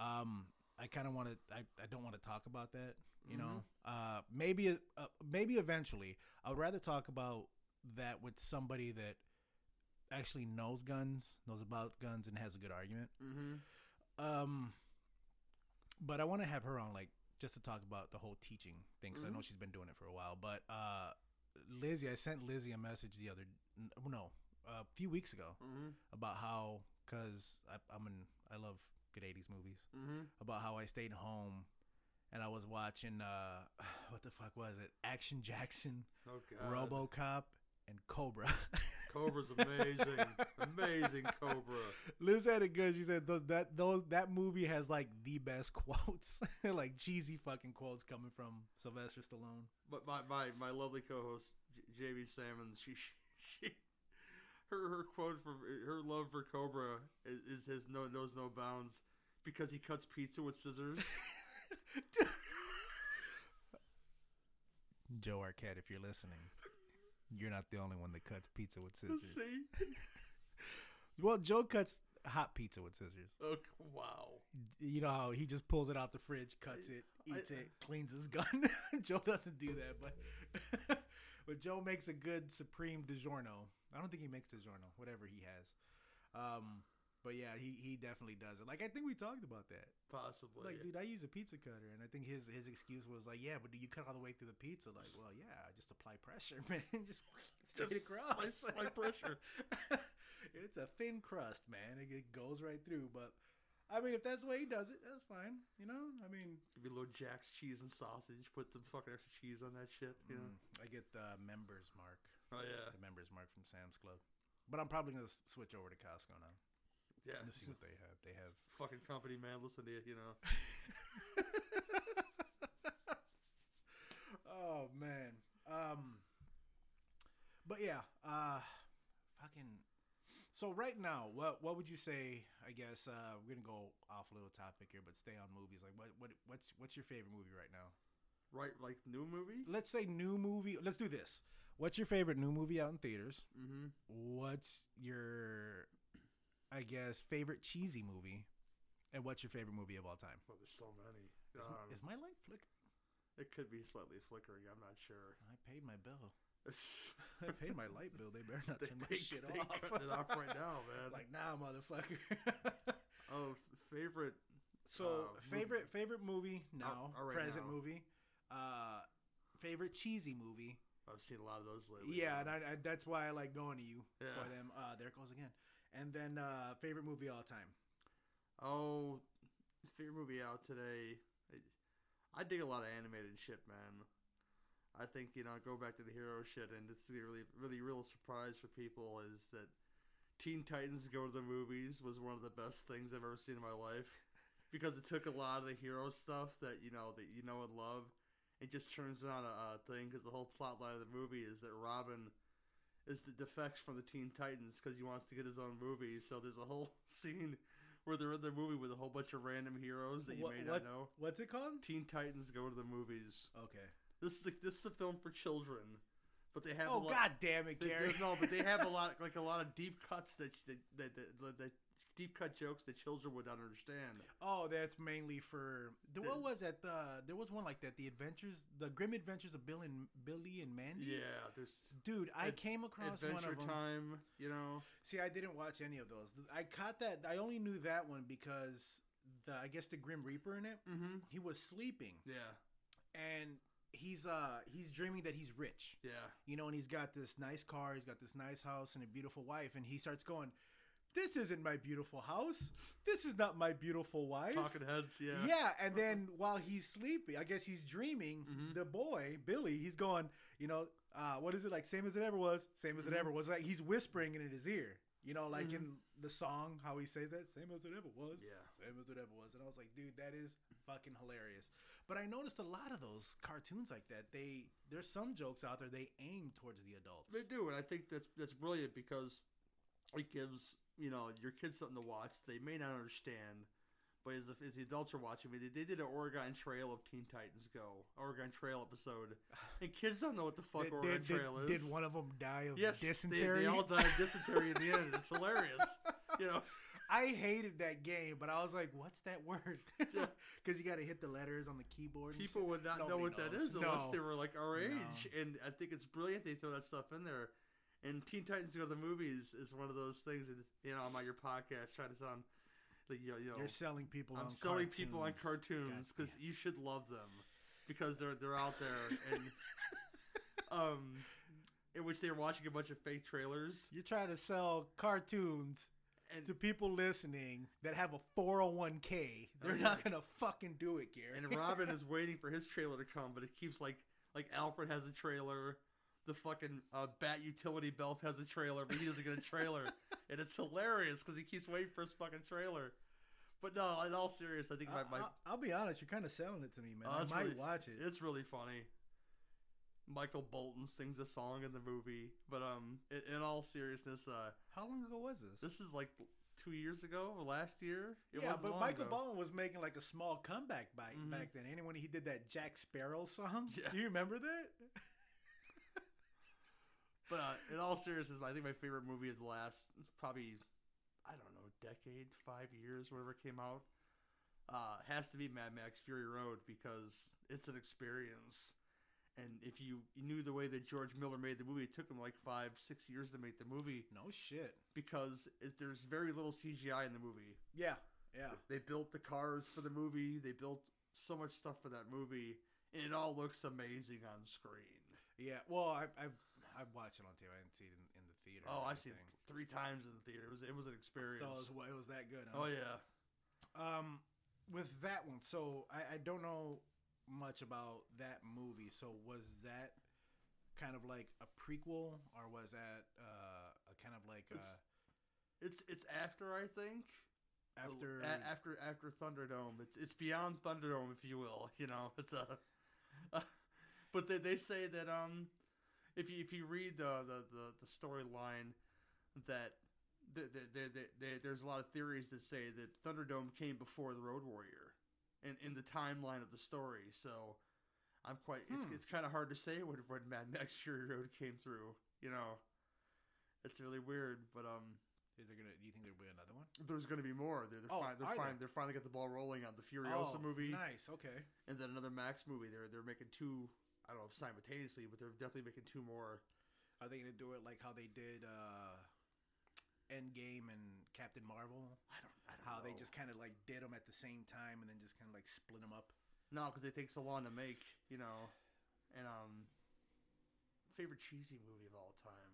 um, I kind of want to. I, I don't want to talk about that. You know, uh, maybe uh, maybe eventually. I would rather talk about that with somebody that actually knows guns, knows about guns, and has a good argument. Mm-hmm. Um, but I want to have her on, like, just to talk about the whole teaching thing, because I know Mhm. she's been doing it for a while. But uh, Lizzie, I sent Lizzie a message the other, no, a few weeks ago Mm-hmm. about how, because I'm in, I love good '80s movies, Mm-hmm. about how I stayed home and I was watching, uh, what the fuck was it? Action Jackson, Oh RoboCop, and Cobra. Cobra's amazing. amazing Cobra. Liz had it good. She said those that those that movie has like the best quotes, like cheesy fucking quotes coming from Sylvester Stallone. But my, my, my lovely co-host J- JB Salmon, she she her her quote for her love for Cobra is, is his no knows no bounds because he cuts pizza with scissors. Joe Arquette, if you're listening, you're not the only one that cuts pizza with scissors. See? Well, Joe cuts hot pizza with scissors. Oh, wow. You know how he just pulls it out the fridge, cuts it, I- eats it, cleans his gun. Joe doesn't do that, but but Joe makes a good supreme DiGiorno. I don't think he makes DiGiorno, whatever he has. Um, But yeah, he he definitely does it. Like I think we talked about that. Possibly. Like, dude, I use a pizza cutter, and I think his his excuse was like, "Yeah, but do you cut all the way through the pizza?" Like, well, yeah, I just apply pressure, man, just straight Just across. slight pressure. it's a thin crust, man. It, it goes right through. But I mean, if that's the way he does it, that's fine. You know, I mean, Give me a little Jack's cheese and sausage. Put some fucking extra cheese on that shit. You know. mm, I get the members mark, Oh yeah. the members mark from Sam's Club. But I'm probably gonna switch over to Costco now. Yeah. Let's see what they have. They have fucking company, man. Listen to you. You know. oh man. Um but yeah, uh fucking so right now, what what would you say, I guess uh we're going to go off a little topic here but stay on movies. Like what what what's what's your favorite movie right now? Right, like new movie. Let's say new movie. Let's do this. What's your favorite new movie out in theaters? Mm-hmm. What's your I guess favorite cheesy movie? And what's your favorite movie of all time? Well, there's so many. Is, Um, is my light flickering? it could be slightly flickering. I'm not sure. I paid my bill. I paid my light bill. They better not they, turn my they, shit they off. cutting it off right now, man. like, nah, motherfucker. oh, favorite. so, Uh, movie- favorite favorite movie now, oh, right present now. movie. Uh, favorite cheesy movie. I've seen a lot of those lately. Yeah, and. I, I, that's why I like going to you for them. Uh, there it goes again. And then uh, favorite movie all time. Oh, favorite movie out today. I, I dig a lot of animated shit, man. I think you know, go back to the hero shit, and it's a really, really, real surprise for people is that Teen Titans Go to the Movies was one of the best things I've ever seen in my life because it took a lot of the hero stuff that you know that you know and love. It just turns on a, a thing because the whole plot line of the movie is that Robin is the defects from the Teen Titans because he wants to get his own movie. So there's a whole scene where they're in the movie with a whole bunch of random heroes that you What- may what- not know. What's it called? Teen Titans Go to the Movies. Okay. This is a, this is a film for children, but they have Oh a lot. God damn it, They, Gary! they- no, but they have a lot, like a lot of deep cuts that that, that, that, that deep cut jokes that children would not understand. Oh, that's mainly for the, what was that? The there was one like that. The Adventures, the Grim Adventures of Bill and Billy and Mandy. Yeah, there's dude, I Ad- came across one Adventure. Time. You know, See, I didn't watch any of those. I caught that. I only knew that one because the I guess the Grim Reaper in it. mm-hmm. He was sleeping yeah, and he's uh he's dreaming that he's rich. yeah. You know, and he's got this nice car, he's got this nice house and a beautiful wife, and he starts going, "This isn't my beautiful house. This is not my beautiful wife." Talking heads. Yeah, Yeah, and then while he's sleeping, I guess he's dreaming. Mhm. The boy Billy, he's going, you know, uh, what is it like? Same as it ever was. Same as it Mhm. ever was. Like he's whispering it in his ear. You know, like Mhm. in the song, how he says that, same as it ever was. Yeah. Same as it ever was. And I was like, dude, that is fucking hilarious. But I noticed a lot of those cartoons like that. They there's some jokes out there they aim towards the adults. They do, and I think that's that's brilliant because it gives you know your kids something to watch they may not understand, but as the, as the adults are watching, I mean, they, they did an Oregon Trail of Teen Titans Go, Oregon Trail episode, and kids don't know what the fuck Did- Oregon did, did- Trail is. did one of them die of yes, dysentery? they all died of dysentery in the end. It's hilarious, you know. I hated that game, but I was like, "What's that word?" Because you got to hit the letters on the keyboard. People would not know what that knows. is unless No. they were like our No. age, and I think it's brilliant they throw that stuff in there. And Teen Titans Go to the Movies is one of those things. And you know, I'm on your podcast trying to sound like you know, you know You're selling people. I'm on selling people on cartoons. cartoons because you should love them because they're they're out there and um in which they're watching a bunch of fake trailers You're trying to sell cartoons and to people listening that have a 401k. They're Oh, not gonna fucking do it, Gary. and Robin is waiting for his trailer to come, but it keeps like like Alfred has a trailer. The fucking uh, Bat Utility Belt has a trailer, but he doesn't get a trailer, and it's hilarious because he keeps waiting for his fucking trailer. But no, in all seriousness, I think my, my I, will be honest. You're kind of selling it to me, man. Oh, I might really- watch it. It's really funny. Michael Bolton sings a song in the movie, but um, in, in all seriousness, uh, How long ago was this? this is like two years ago or last year. It yeah, but Michael ago. Bolton was making like a small comeback back Mhm. back then. Anyone he did that Jack Sparrow song? Yeah. Do you remember that? But uh, in all seriousness, I think my favorite movie of the last probably I don't know decade, five years, whatever came out, uh, has to be Mad Max Fury Road because it's an experience. And if you, knew the way that George Miller made the movie, it took him like five, six years to make the movie No shit. because it, there's very little CGI in the movie. Yeah. Yeah. They built the cars for the movie. They built so much stuff for that movie, and it all looks amazing on screen. Yeah. Well, I I I've watched it on TV. I didn't see it in, in the theater. Oh, I seen it three times in the theater. It was it was an experience. So it was, it was that good. Huh? oh yeah. Um, with that one, so I, I don't know much about that movie. So was that kind of like a prequel, or was that uh, a kind of like uh, It's it's after I think after? A- after after Thunderdome. It's it's beyond Thunderdome, if you will. You know, it's a. but they they say that um, if you if you read the the the, the storyline, that. There, there, there, there's a lot of theories that say that Thunderdome came before the Road Warrior, in, in the timeline of the story. So, I'm quite. It's, Hmm. it's kind of hard to say when, when Mad Max Fury Road came through. You know, it's really weird. But um, is there gonna? Do you think there'll be another one? there's going to be more. They're they're, Oh, they're, fin- they're finally got the ball rolling on the Furiosa movie, Nice. Okay. and then another Max movie. They're they're making two. I don't know if simultaneously, but they're definitely making two more. Are they gonna do it like how they did uh, Endgame and Captain Marvel? I don't. I don't How they just kind of like did them at the same time and then just kind of like split them up. no, because they take so long to make. You know, and um, favorite cheesy movie of all time.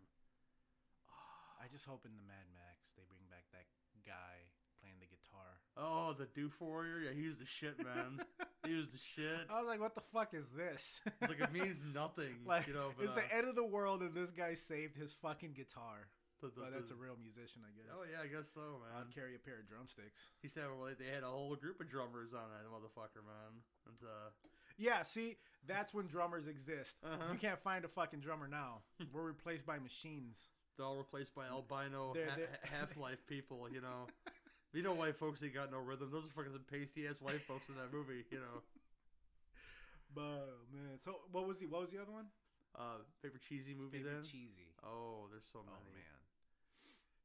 I just hope in the Mad Max they bring back that guy playing the guitar. Oh, the Doof Warrior. Yeah, he was the shit, man. he was the shit. I was like, what the fuck is this? It's like it means nothing. like, you know, but it's uh, the end of the world and this guy saved his fucking guitar. the, the, Well, that's the- a real musician, I guess. Oh yeah, I guess so, man. I'd carry a pair of drumsticks. He said well, they had a whole group of drummers on that motherfucker, man. And uh, Yeah, see, that's when drummers exist. Uh-huh. You can't find a fucking drummer now. We're replaced by machines. they're all replaced by albino They're- they're- ha- half-life people. You know, you know, white folks ain't got no rhythm. Those are fucking pasty ass white folks in that movie. You know, But man, so what was the what was the other one? uh, favorite cheesy movie Favorite then? cheesy. oh, there's so Oh many. man,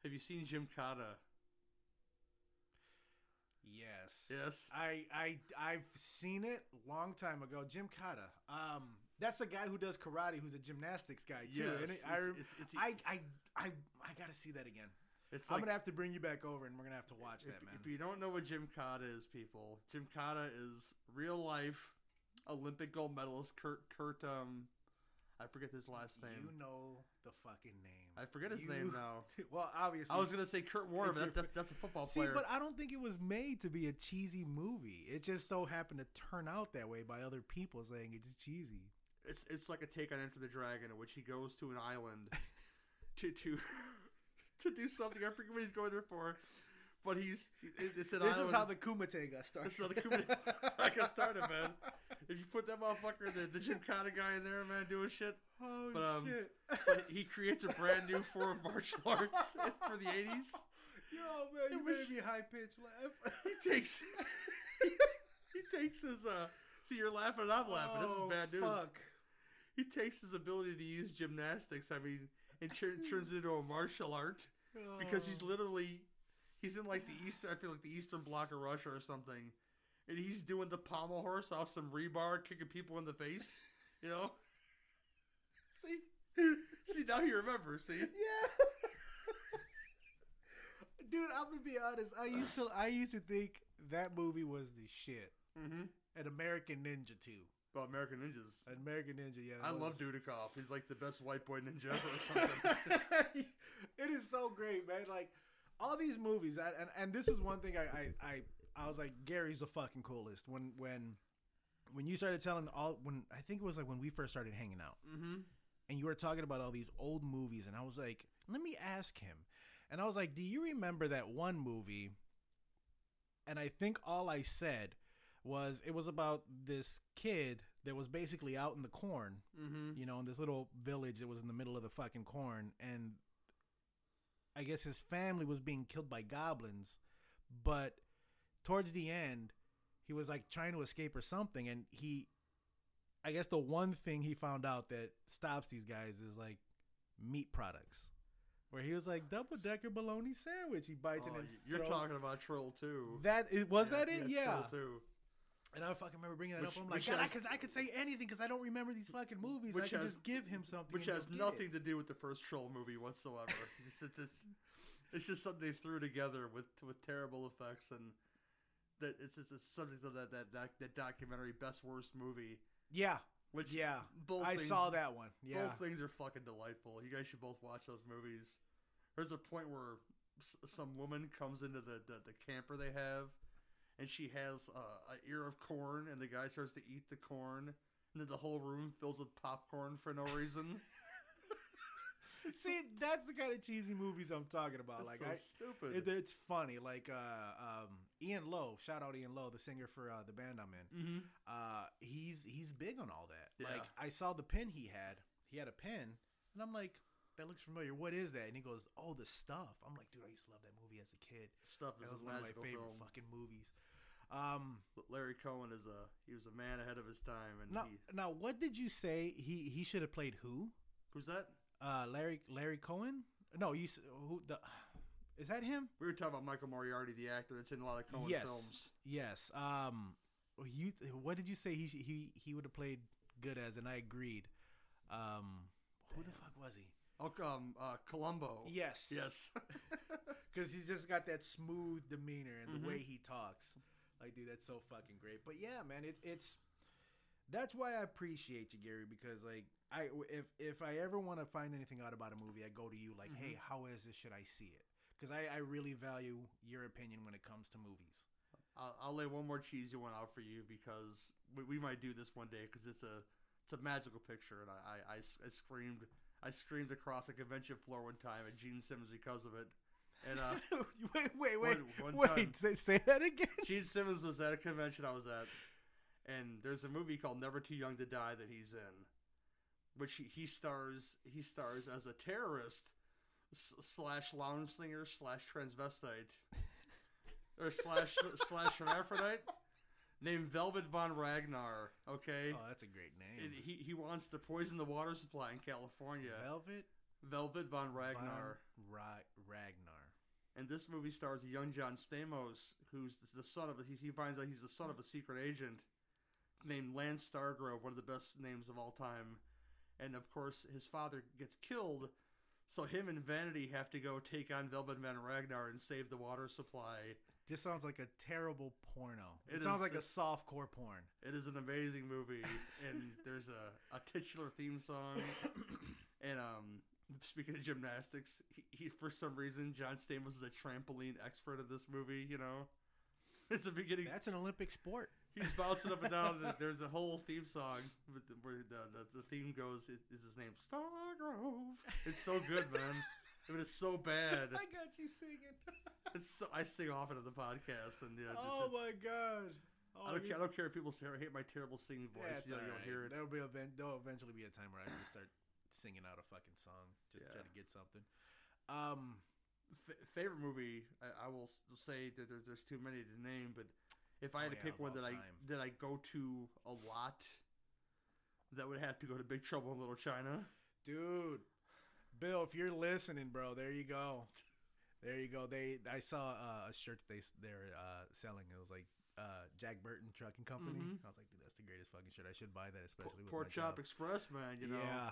Have you seen Gymkata? yes, Yes. I I I've seen it long time ago. Jim Cotta. Um, that's the guy who does karate. Who's a gymnastics guy too. Yes. isn't it? I, rem- it's, it's, I I I I gotta see that again. It's I'm like gonna have to bring you back over, and we're gonna have to watch if, that, man. if you don't know what Gymkata is, people, Gymkata is real life Olympic gold medalist Kurt Kurt um I forget his last name. You know the fucking name. I forget his You- name now. Well, obviously, I was gonna say Kurt Warner, that, that, that's a football player. See, but I don't think it was made to be a cheesy movie. It just so happened to turn out that way by other people saying it's cheesy. It's it's like a take on Enter the Dragon, in which he goes to an island to to to do something. I forget what he's going there for, but he's it- it's an This island. is how the Kumite got started. This is how the Kumite- got started, man. If you put that motherfucker, the, the Gymkata guy in there, man, doing shit, oh But, um, shit! but he creates a brand new form of martial arts for the '80s. Yo, man, you made me high pitched laugh. He takes he takes his uh. See, you're laughing and I'm laughing. this Oh, is bad news. Fuck. He takes his ability to use gymnastics. I mean, and turns it into a martial art because he's oh. literally he's in like the eastern I feel like the eastern Block of Russia or something, and he's doing the pommel horse off some rebar, kicking people in the face. You know. see, see now you remember. See. Yeah. Dude, I'm gonna be honest. I used to I used to think that movie was the shit. Mm-hmm. An American Ninja 2. Well, American Ninjas. American Ninja, yeah. I was. love Dudikoff. He's like the best white boy ninja ever or something. it is so great, man. Like all these movies, I, and and this is one thing I, I I I was like Gary's the fucking coolest. When when when you started telling all when I think it was like when we first started hanging out, mm-hmm. and you were talking about all these old movies, and I was like, let me ask him, and I was like, do you remember that one movie? And I think all I said was it was about this kid that was basically out in the corn Mm-hmm. you know, in this little village that was in the middle of the fucking corn, and I guess his family was being killed by goblins, but towards the end, he was like trying to escape or something, and he, I guess the one thing he found out that stops these guys is like meat products. Where he was like double decker bologna sandwich. He bites Oh, it and you're throws- talking about Troll 2. that. It, was Yeah, that it? yes, yeah. Troll 2. And I fucking remember bringing that Which- up. I'm like, God, because I, could say anything because I don't remember these fucking movies. I Which could has- just give him something. which has nothing to do with the first troll movie whatsoever. it's, it's, it's, just something they threw together with with terrible effects and that it's it's a subject of that that that, that documentary best worst movie. Yeah, Which yeah. both I things, saw that one. Yeah. Both things are fucking delightful. You guys should both watch those movies. There's a point where s- some woman comes into the, the, the camper they have, and she has uh, an ear of corn, and the guy starts to eat the corn, and then the whole room fills with popcorn for no reason. See, that's the kind of cheesy movies I'm talking about. It's like so I, stupid. It, it's funny. Like uh, um, Ian Lowe, shout out Ian Lowe, the singer for uh, the band I'm in. mm-hmm. Uh, he's he's big on all that. Yeah. Like I saw the pin he had. He had a pin, and I'm like, that looks familiar. What is that? And he goes, Oh, the stuff. I'm like, dude, I used to love that movie as a kid. Stuff is That was one of my favorite film. fucking movies. Um, Larry Cohen is a he was a man ahead of his time, and now he now what did you say? He he should have played who? who's that? Uh, Larry Larry Cohen? No, you who the is that him? We were talking about Michael Moriarty, the actor that's in a lot of Cohen yes, films. yes. Um, you what did you say he he he would have played good as? And I agreed. Um, who the fuck was he? Oh, um, uh, Columbo. Yes, Yes. because he's just got that smooth demeanor and the Mhm. way he talks. Like, dude, that's so fucking great. But yeah, man, it, it's that's why I appreciate you, Gary, because like I if if I ever want to find anything out about a movie, I go to you like, Mhm. hey, how is this? Should I see it? Because I, I really value your opinion when it comes to movies. I'll, I'll lay one more cheesy one out for you because we, we might do this one day because it's a it's a magical picture and I I I screamed I screamed across a convention floor one time at Gene Simmons because of it and uh, wait, wait, wait, One- one time. wait. Say, say that again. Gene Simmons was at a convention I was at and there's a movie called Never Too Young to Die that he's in which he, he stars he stars as a terrorist slash lounge singer slash transvestite or slash slash hermaphrodite named Velvet Von Ragnar. Okay, Oh, that's a great name. and he he wants to poison the water supply in California. Velvet Velvet Von Ragnar. Von Ra- Ragnar. And this movie stars a young John Stamos, who's the son of a, he, he finds out he's the son of a secret agent named Lance Stargrove, one of the best names of all time. And of course, his father gets killed, so him and Vanity have to go take on Velvet Von Ragnar and save the water supply. This sounds like a terrible porno. It, It sounds is- like a softcore porn. It is an amazing movie, and there's a, a titular theme song. And um, speaking of gymnastics, he, he for some reason John Stamos is a trampoline expert in this movie. You know, it's the beginning. That's an Olympic sport. He's bouncing up and down. There's a whole theme song the, where the, the, the theme goes. Is, is his name Stargrove? It's so good, man. I mean, it's so bad. I got you singing. It's so, I sing often on the podcast, and yeah, oh my god. Oh, I don't you- care. I don't care if people say I hate my terrible singing voice. Yeah, you know, all you'll hear it. There'll be event. There'll eventually be a time where I can start singing out a fucking song. Just try Yeah. to get something. Um, F- favorite movie, I, I will say that there, there's too many to name, but if I Oh, had to yeah, pick one that I that I go to a lot, that would have to go to Big Trouble in Little China. dude, Bill, if you're listening, bro, there you go. There you go. They, I saw uh, a shirt that they they're uh, selling. It was like uh, Jack Burton Trucking Company. Mhm. I was like, dude, that's the greatest fucking shirt. I should buy that, especially with Pork Chop job. Express, man. You know, Yeah.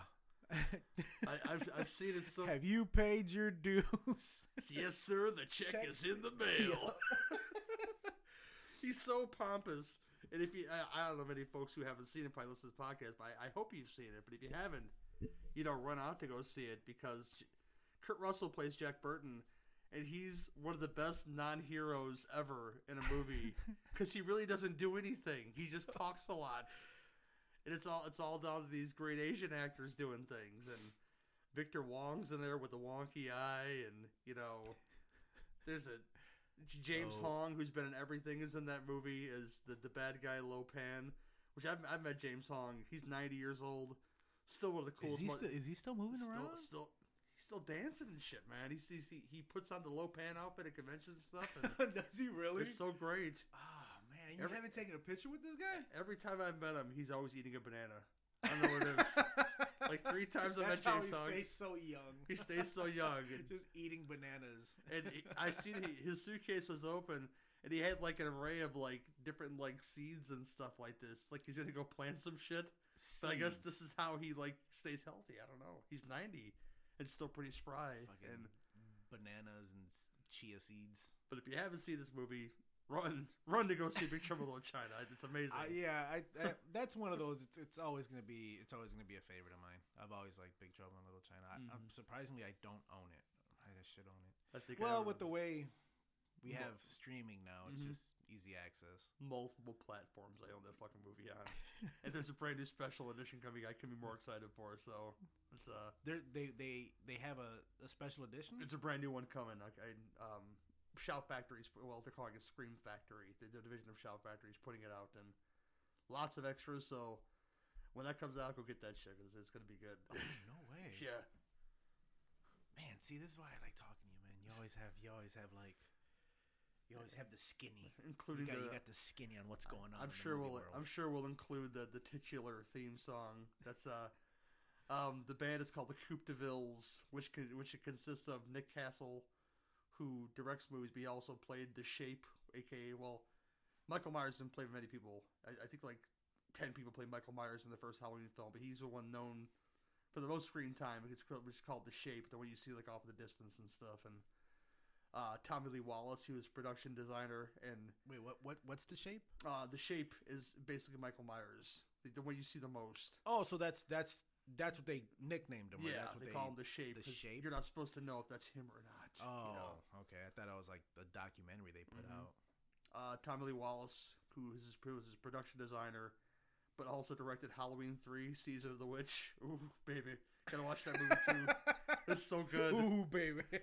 I, I've I've seen it so. Have you paid your dues? yes, sir. The check, Check- is in the mail. He's so pompous. And if you, I, I don't know many folks who haven't seen it, probably listen to the podcast, but I, I hope you've seen it. But if you haven't, you know, run out to go see it because Kurt Russell plays Jack Burton, and he's one of the best non-heroes ever in a movie because he really doesn't do anything. He just talks a lot, and it's all it's all down to these great Asian actors doing things. And Victor Wong's in there with the wonky eye, and you know, there's a James Oh. Hong who's been in everything is in that movie as the the bad guy Lo Pan, which I've, I've met James Hong. He's 90 years old, still one of the Is coolest. he, mo- still, is he still moving still, around? still, he's still dancing and shit, man. He's, he he puts on the Lo Pan outfit at conventions and stuff, and Does he really? it's so great. Ah. Man, you Every- haven't taken a picture with this guy? Every time I've met him, he's always eating a banana. I don't know what it is. Like three times I met how James he Hong. stays so young. He stays so young, and, Just eating bananas. and he- I see that he, his suitcase was open, and he had like an array of like different like seeds and stuff like this. Like he's gonna go plant some shit. But I guess this is how he like stays healthy. I don't know. He's ninety and still pretty spry. fucking And bananas and chia seeds. but if you haven't seen this movie, run run to go see Big Trouble in Little China. It's amazing. Uh, yeah, I, I that's one of those. It's, it's always gonna be it's always gonna be a favorite of mine. I've always liked Big Trouble in Little China. I, I'm Mhm. surprisingly I don't own it. I should own it. I think Well, own with the way we Mo- have streaming now, it's Mhm. just easy access. multiple platforms I own that fucking movie on. and there's a brand new special edition coming. I can be more excited for. So it's uh They're, they they they have a, a special edition. it's a brand new one coming. I, I um Shout Factory's well they're calling it Scream Factory. The, the division of Shout Factory's putting it out and lots of extras. So when that comes out, go get that shit because it's gonna be good. Oh, no way. yeah. Man, see, this is why I like talking to you, man. You always have you always have like you always have the skinny. You Including got, the you got the skinny on what's going on. I'm in the sure movie we'll world. I'm sure we'll include the the titular theme song. That's uh um the band is called the Coupe de Villes, which con- which it consists of Nick Castle, who directs movies, but he also played The Shape, aka well, Michael Myers didn't play many people. I, I think like ten people played Michael Myers in the first Halloween film, but he's the one known for the most screen time. It's called, it's called The Shape, the one you see like off the distance and stuff, and. Uh, Tommy Lee Wallace, he was production designer, and Wait, what what what's the shape? uh, the shape is basically Michael Myers, the, the one you see the most. Oh, so that's that's that's what they nicknamed him. right? yeah, that's what they, call him the shape. the shape? You're not supposed to know if that's him or not. Oh, you know? okay. I thought it was like the documentary they put Mhm. out. Uh, Tommy Lee Wallace, who is his, was his production designer, but also directed Halloween Three: Season of the Witch. Ooh, baby, gotta watch that movie too. It's so good. Ooh, baby.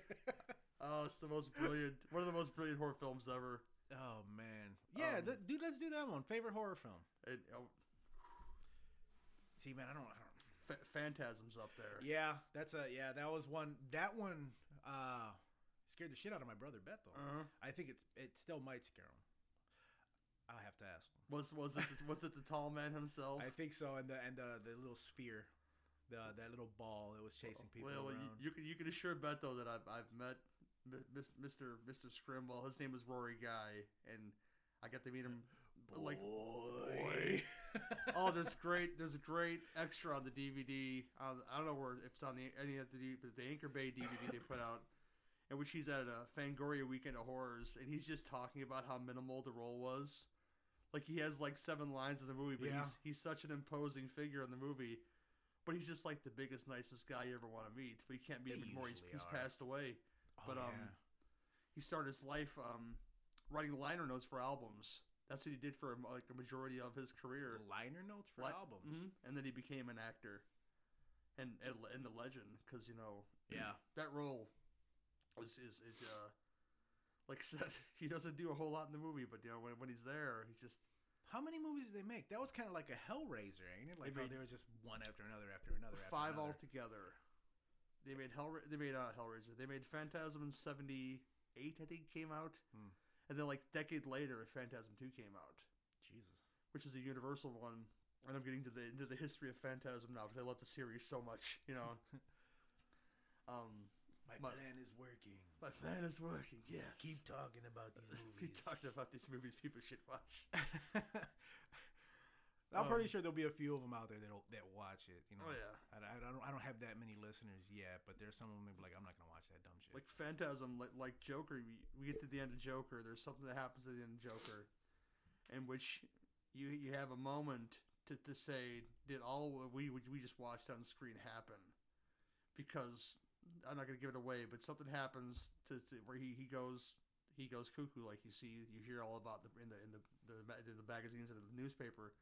Oh, it's the most brilliant, one of the most brilliant horror films ever. oh man. Yeah, Um, th- dude. Let's do that one. Favorite horror film. And oh, See, man, I don't. I don't Fa- Phantasm's up there. Yeah, that's a yeah. That was one. That one uh scared the shit out of my brother Beto. Uh-huh. I think it's it still might scare him. I'll have to ask him. Was was it was it the tall man himself? I think so. And the and the the little sphere, the that little ball that was chasing people well, you, around. you can you can assure Beto that I've I've met Mr. Mr. Scrimwell. His name is Rory Guy, and I got to meet him. Like, boy. oh, there's great there's a great extra on the DVD. I don't know where if it's on the any of the but the Anchor Bay DVD they put out, in which he's at a Fangoria Weekend of Horrors, and he's just talking about how minimal the role was. Like he has like seven lines in the movie, but Yeah. he's he's such an imposing figure in the movie. But he's just like the biggest, nicest guy you ever want to meet. But you can't meet They him anymore. He's, he's passed away. Oh, but, um, yeah. He started his life um, writing liner notes for albums. That's what he did for like a majority of his career. liner notes for Li- albums. Mhm. And then he became an actor and and, and a legend because you know Yeah. that role is is, is uh like I said he doesn't do a whole lot in the movie, but you know when when he's there, he's just How many movies did they make? That was kind of like a Hellraiser, ain't it? Like how there was just one after another after another. After five another. altogether. They made Hell. They made uh, Hellraiser. They made Phantasm in '78, I think, came out, Hmm. and then like a decade later, Phantasm Two came out, Jesus. which is a Universal one. And I'm getting to the into the history of Phantasm now because I love the series so much. You know, um, My, My- plan is working. my plan is working. Yes, Keep talking about these movies. keep talking about these movies. People should watch. I'm pretty Um, sure there'll be a few of them out there that that watch it. You know, Oh yeah, I, I don't I don't have that many listeners yet, but there's some of them like I'm not gonna watch that dumb shit. like Phantasm, like like Joker. We, we get to the end of Joker. There's something that happens at the end of Joker, in which you you have a moment to, to say, did all we we just watched on screen happen? Because I'm not gonna give it away, but something happens to, to where he, he goes he goes cuckoo. Like you see, you hear all about the in the in the the, the magazines and the newspaper.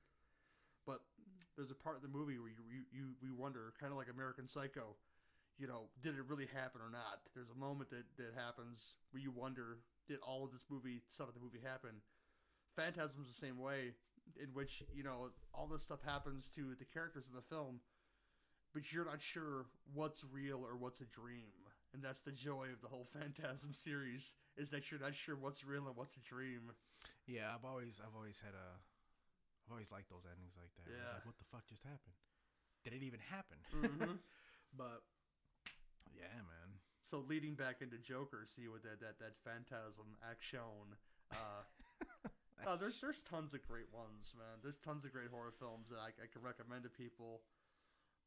But there's a part of the movie where you you, you we wonder, kind of like American Psycho you know, did it really happen or not? There's a moment that, that happens where you wonder, did all of this movie stuff in the movie happen? Phantasm's the same way, in which, you know, all this stuff happens to the characters in the film, but you're not sure what's real or what's a dream. And that's the joy of the whole Phantasm series, is that you're not sure what's real and what's a dream. yeah, I've always I've always had a I've always liked those endings like that. Yeah. like, what the fuck just happened? Did it even happen? Mhm. but yeah, man. So leading back into Joker, see with that that that Phantasm action, Uh, no, there's there's tons of great ones, man. There's tons of great horror films that I, I can recommend to people.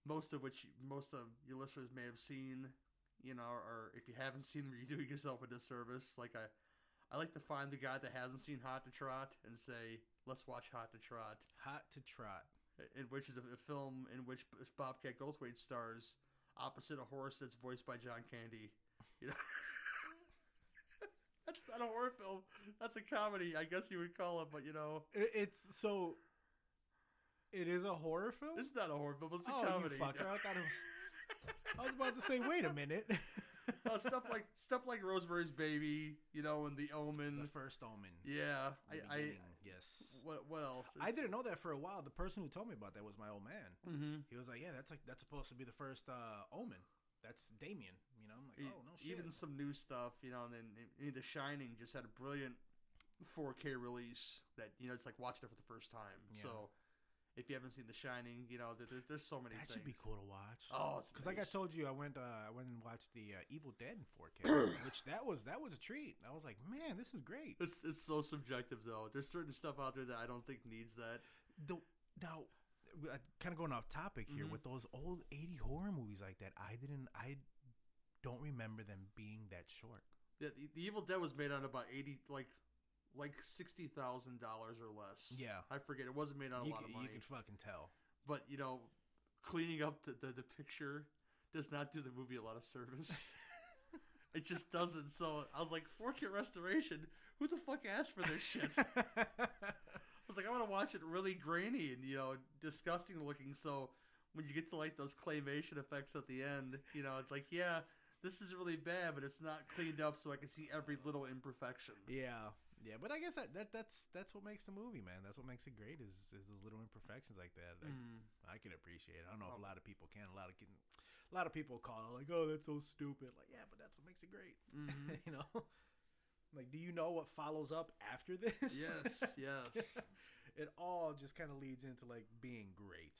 Most of which most of your listeners may have seen, you know, or if you haven't seen them, you're doing yourself a disservice. Like I, I like to find the guy that hasn't seen Hot to Trot and say, "Let's watch Hot to Trot," Hot to trot. in which is a, a film in which Bobcat Goldthwait stars opposite a horse that's voiced by John Candy. You know. That's not a horror film. That's a comedy, I guess you would call it. But you know, it's so. It is a horror film. it's not a horror film. It's a oh, comedy. you fucker! I thought it was. I was about to say, wait a minute. Uh, stuff like stuff like Rosemary's Baby, you know, and The Omen. the first Omen. yeah, I, I yes. what what else? I didn't know that for a while. The person who told me about that was my old man. Mm-hmm. He was like, "Yeah, that's like that's supposed to be the first uh, Omen. That's Damien." You know, I'm like, "Oh no shit." Even some new stuff, you know, and then The Shining just had a brilliant 4K release that you know it's like watching it for the first time. Yeah. So if you haven't seen The Shining, you know, there, there's there's so many that things. should be cool to watch. Oh, Because like I told you, I went uh, I went and watched the uh, Evil Dead in 4K, which that was that was a treat. I was like, man, this is great. It's it's so subjective though. There's certain stuff out there that I don't think needs that. The, now, kind of going off topic here Mhm. with those old 80 horror movies like that. I didn't, I don't remember them being that short. Yeah, the, the Evil Dead was made on about eighty like like sixty thousand dollars or less. Yeah, I forget. It wasn't made on a you, lot c- of money. you can fucking tell. But you know, cleaning up the, the, the picture does not do the movie a lot of service. it just doesn't. So I was like, 4K restoration. Who the fuck asked for this shit? I was like, I want to watch it really grainy and you know disgusting looking. So when you get to like those claymation effects at the end, you know, it's like, yeah, this is really bad, but it's not cleaned up, so I can see every little imperfection. yeah, yeah, but I guess that, that that's that's what makes the movie, man. That's what makes it great is, is those little imperfections like that. Like, Mm. I can appreciate. it. I don't know if a lot of people can. A lot of can, a lot of people call it like, "Oh, that's so stupid." Like, yeah, but that's what makes it great. Mhm. you know, like, do you know what follows up after this? yes, yes. it all just kind of leads into like being great,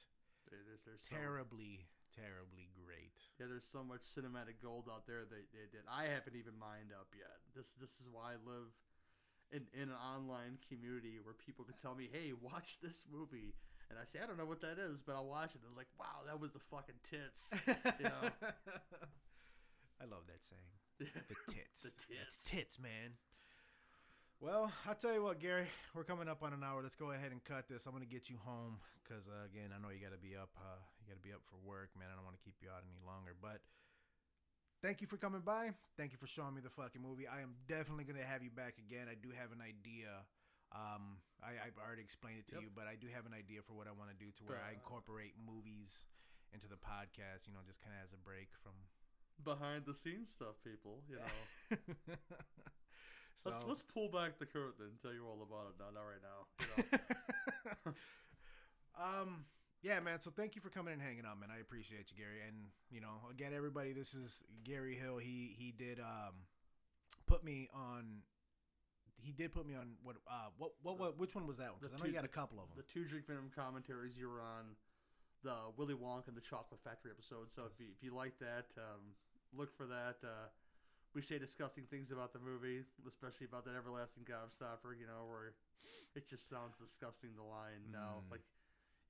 There's, there's so- terribly, terribly great. Yeah, there's so much cinematic gold out there that, that, that I haven't even mined up yet. This this is why I live in, in an online community where people can tell me, "Hey, watch this movie," and I say, "I don't know what that is, but I'll watch it." And they're like, "Wow, that was the fucking tits." know? I love that saying. The tits. The That's tits. tits, man. Well, I'll tell you what, Gary. We're coming up on an hour. Let's go ahead and cut this. I'm gonna get you home because, uh, again, I know you got to be up. Uh, you got to be up for work, man. I don't want to keep you out any longer. But thank you for coming by. Thank you for showing me the fucking movie. I am definitely gonna have you back again. I do have an idea. Um, I, I've already explained it to Yep. you, but I do have an idea for what I want to do to where I Uh, incorporate movies into the podcast. You know, just kind of as a break from Behind the scenes stuff, people. You know, so, let's let's pull back the curtain and tell you all about it. Not not right now. You know? um, yeah, man. So thank you for coming and hanging out, man. I appreciate you, Gary. And you know, again, everybody, this is Gary Hill. He he did um put me on. He did put me on what uh what what, what which one was that one? Because I know two- you got a couple of them. the two drink venom commentaries you were on the Willy Wonka and the Chocolate Factory episode. So if you, if you like that, um, look for that. Uh, we say disgusting things about the movie, especially about that everlasting gobstopper. You know, where it just sounds disgusting. The line now, Mm. like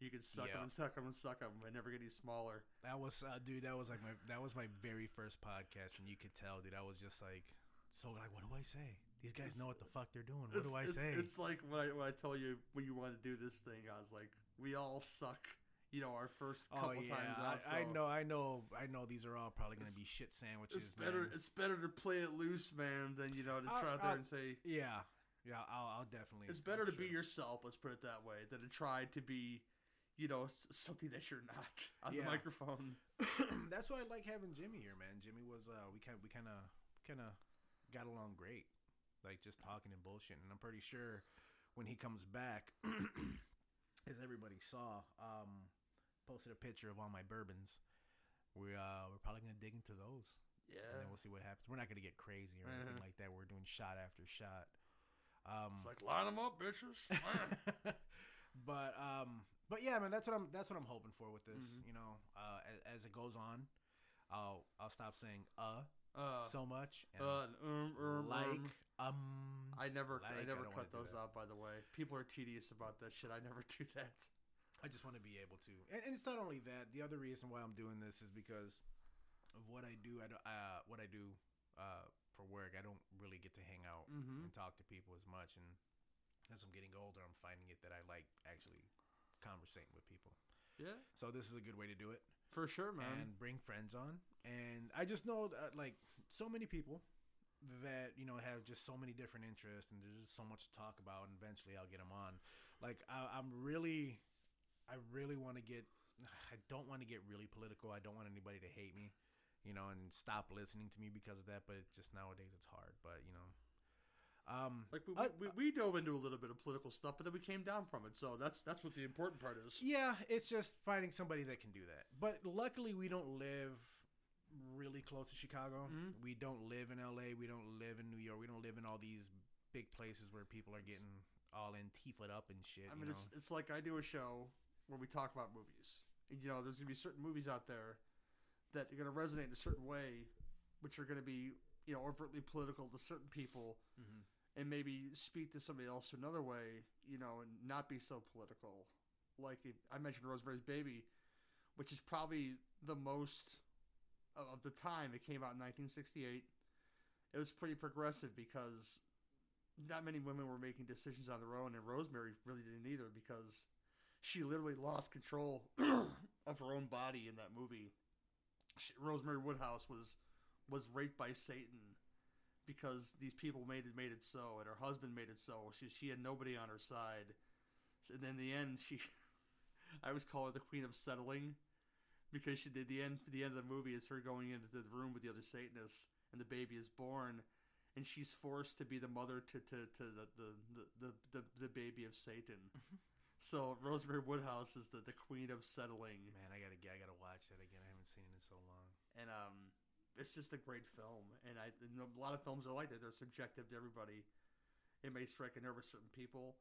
you can suck Yeah. them and suck them and suck them and never get any smaller. That was uh, dude. That was like my that was my very first podcast, and you could tell, dude. I was just like, so like, what do I say? These guys It's- know what the fuck they're doing. What do I it's, say? It's like when I when I tell you when you want to do this thing, I was like, we all suck. You know, our first Oh yeah, times out. I, I know, I know, I know. These are all probably gonna be shit sandwiches. It's better. man. It's better to play it loose, man, than you know to I'll- try out there I'll- and say. Yeah, yeah. I'll, I'll definitely. It's better I'm to be yourself. Let's put it that way, than to try to be, you know, something that you're not on Yeah. the microphone. That's why I like having Jimmy here, man. Jimmy was uh, we kind we kind of kind of got along great, like just talking and bullshit. And I'm pretty sure when he comes back, as everybody saw, um, posted a picture of all my bourbons. We uh, we're probably gonna dig into those. Yeah. And then we'll see what happens. We're not gonna get crazy or anything Uh-huh. like that. We're doing shot after shot. Um, it's like line them up, bitches. but um, but yeah, man, that's what I'm that's what I'm hoping for with this. Mhm. You know, uh, as, as it goes on, I'll I'll stop saying uh uh, so much and uh, um, um, like um. Um, I never, Like, I I never don't cut those out. By the way, people are tedious about that shit. I never do that. I just want to be able to, and, and it's not only that. The other reason why I'm doing this is because of what I do. I do, uh, what I do uh, for work. I don't really get to hang out Mm-hmm. and talk to people as much, and as I'm getting older, I'm finding it that I like actually conversating with people. Yeah, So this is a good way to do it. for sure, man. and bring friends on. And I just know that, like so many people that you know have just so many different interests, and there's just so much to talk about. And eventually, I'll get them on. Like I, I'm really, I really want to get. I don't want to get really political. I don't want anybody to hate me, you know, and stop listening to me because of that. But just nowadays it's hard. But you know, um, like we, I- we, we dove into a little bit of political stuff, but then we came down from it. So that's that's what the important part is. Yeah, it's just finding somebody that can do that. But luckily, we don't live really close to Chicago. Mhm. We don't live in LA. We don't live in New York. We don't live in all these big places where people are getting all antifa up and shit. I mean, it's it's like I do a show where we talk about movies. And, you know, there's gonna be certain movies out there that are gonna resonate in a certain way, which are gonna be you know overtly political to certain people, Mhm. and maybe speak to somebody else another way, you know, and not be so political. Like if, I mentioned Rosemary's Baby, which is probably the most of of the time. It came out in 1968. It was pretty progressive because not many women were making decisions on their own, and Rosemary really didn't either because she literally lost control of her own body in that movie. She, Rosemary Woodhouse was was raped by Satan because these people made it made it so, and her husband made it so. She she had nobody on her side, and then in the end she, I always call her the queen of settling, because she did the end the end of the movie is her going into the room with the other Satanists, and the baby is born, and she's forced to be the mother to to, to the, the, the, the, the, the baby of Satan. so Rosemary Woodhouse is the, the queen of settling Man, I gotta I gotta watch that again. I haven't seen it in so long. and um, it's just a great film. And I, and a lot of films are like that. They're subjective to everybody. It may strike a nerve with certain people,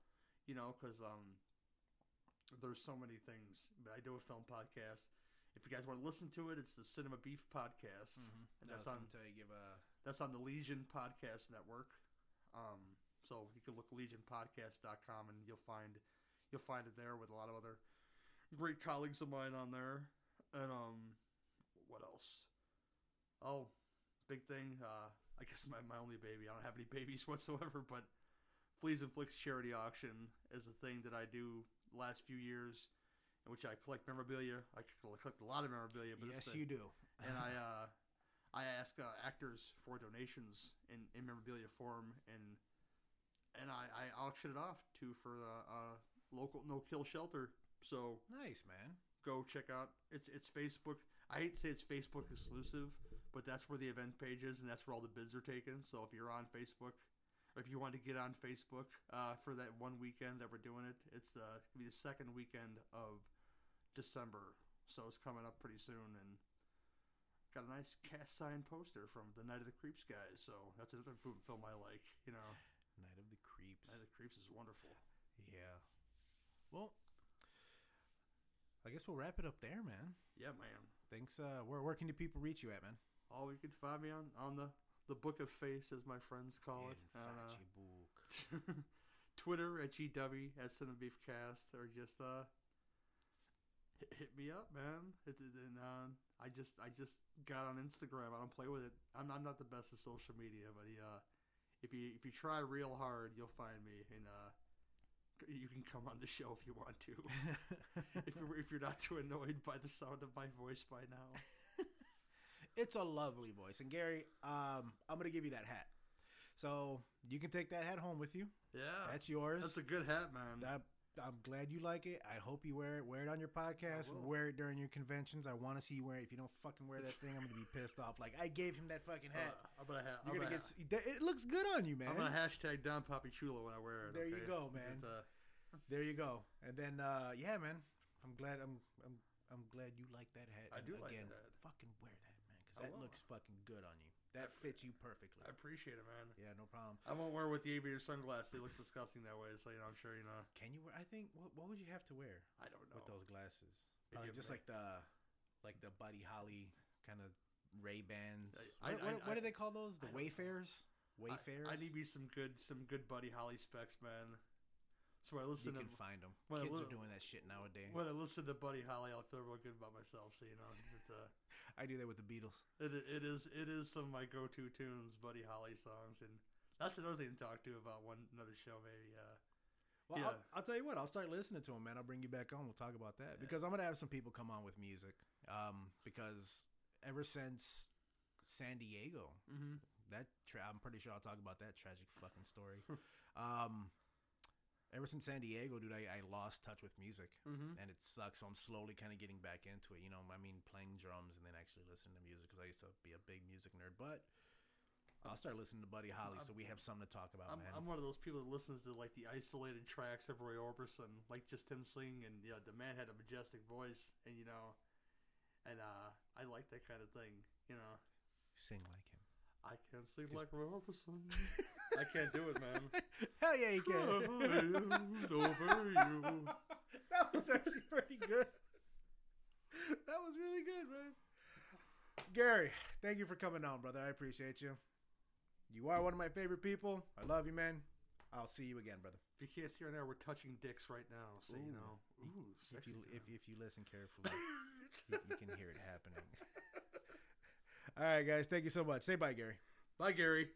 you know, because um, there's so many things. But I do a film podcast. If you guys want to listen to it, it's the Cinema Beef podcast. Mm-hmm. And that's on tell you give a That's on the Legion Podcast Network. Um, so you can look legionpodcast.com and you'll find you'll find it there with a lot of other great colleagues of mine on there. And um, what else? Oh, big thing. Uh, I guess my, my only baby. I don't have any babies whatsoever, but Fleas and Flicks charity auction is a thing that I do last few years, in which I collect memorabilia. I collect a lot of memorabilia, but yes, you do. and I uh, I ask uh, actors for donations in, in memorabilia form, and and I, I auction it off to for a uh, local no kill shelter. So nice man. go check out it's it's Facebook. I hate to say it's Facebook exclusive, but that's where the event page is, and that's where all the bids are taken. So if you're on Facebook, or if you want to get on Facebook uh, for that one weekend that we're doing it, it's the it'll be the second weekend of December. So it's coming up pretty soon, and got a nice cast sign poster from the Night of the Creeps guys. So that's another film I like. You know, Night of the Creeps. Night of the Creeps is wonderful. Yeah. Well, I guess we'll wrap it up there, man. Yeah, man. Thanks. Uh, where where can the people reach you at, man? Oh, you can find me on on the the Book of Face, as my friends call it. Uh. Twitter at GW at Cinema Beef Cast, or just uh, hit, hit me up, man. And uh, I just I just got on Instagram. I don't play with it. I'm, I'm not the best at social media, but uh, if you if you try real hard, you'll find me, and uh, you can come on the show if you want to. if you're if you're not too annoyed by the sound of my voice by now. It's a lovely voice, and Gary, um, I'm gonna give you that hat. So you can take that hat home with you. Yeah, That's yours. that's a good hat, man. I, I'm glad you like it. I hope you wear it. Wear it on your podcast. Wear it during your conventions. I want to see you wear it. If you don't fucking wear that thing, I'm gonna be pissed off. Like I gave him that fucking hat. Uh, I'm gonna have. You're I'm gonna gonna get. It looks good on you, man. I'm gonna hashtag Don Poppy Chulo when I wear it. There you go, man. Uh, There you go. And then, uh, yeah, man. I'm glad. I'm. I'm. I'm glad you like that hat. I do like again, that hat. Fucking wear that, man, because I that will. looks fucking good on you. That fits you perfectly. I appreciate it, man. yeah, no problem. I won't wear it with the aviator sunglasses. It looks disgusting that way. So you know, I'm sure you know. Can you wear? I think. What, what would you have to wear I don't know. with those glasses? Maybe Probably a just like the, like the Buddy Holly kind of Ray Bans. I- What, I- what, what I- do they call those? The I. Wayfarers. Wayfarers. I, I need me some good some good Buddy Holly specs, man. So when I you listen to can find them. well, Kids well- are doing that shit nowadays. when I listen to Buddy Holly, I'll feel real good about myself. So you know, it's uh, I do that with the Beatles. it it is it is some of my go to tunes, Buddy Holly songs, and that's another thing to talk to about one another show maybe. Uh, Well, Yeah. I'll, I'll tell you what. I'll start listening to them, man. I'll bring you back on. We'll talk about that because I'm gonna have some people come on with music. Um, because ever since San Diego, mm-hmm. that tra- I'm pretty sure I'll talk about that tragic fucking story. um, ever since San Diego, dude, I, I lost touch with music, Mm-hmm. and it sucks. So I'm slowly kind of getting back into it. You know, I mean, playing drums and then actually listening to music because I used to be a big music nerd. But I'll start listening to Buddy Holly, so we have something to talk about, I'm, man. I'm one of those people that listens to like the isolated tracks of Roy Orbison, like just him singing, and you know, the man had a majestic voice, and you know, and uh, I like that kind of thing. You know, Sing like. I can't sing like Roy Orbison. I can't do it, man. Hell yeah, you can. over you. that was actually pretty good. That was really good, man. Gary, thank you for coming on, brother. I appreciate you. You are one of my favorite people. I love you, man. I'll see you again, brother. If you can't see right now, we're touching dicks right now, so you know. Ooh, If you if, if you listen carefully, you, you can hear it happening. All right, guys. Thank you so much. Say bye, Gary. Bye, Gary.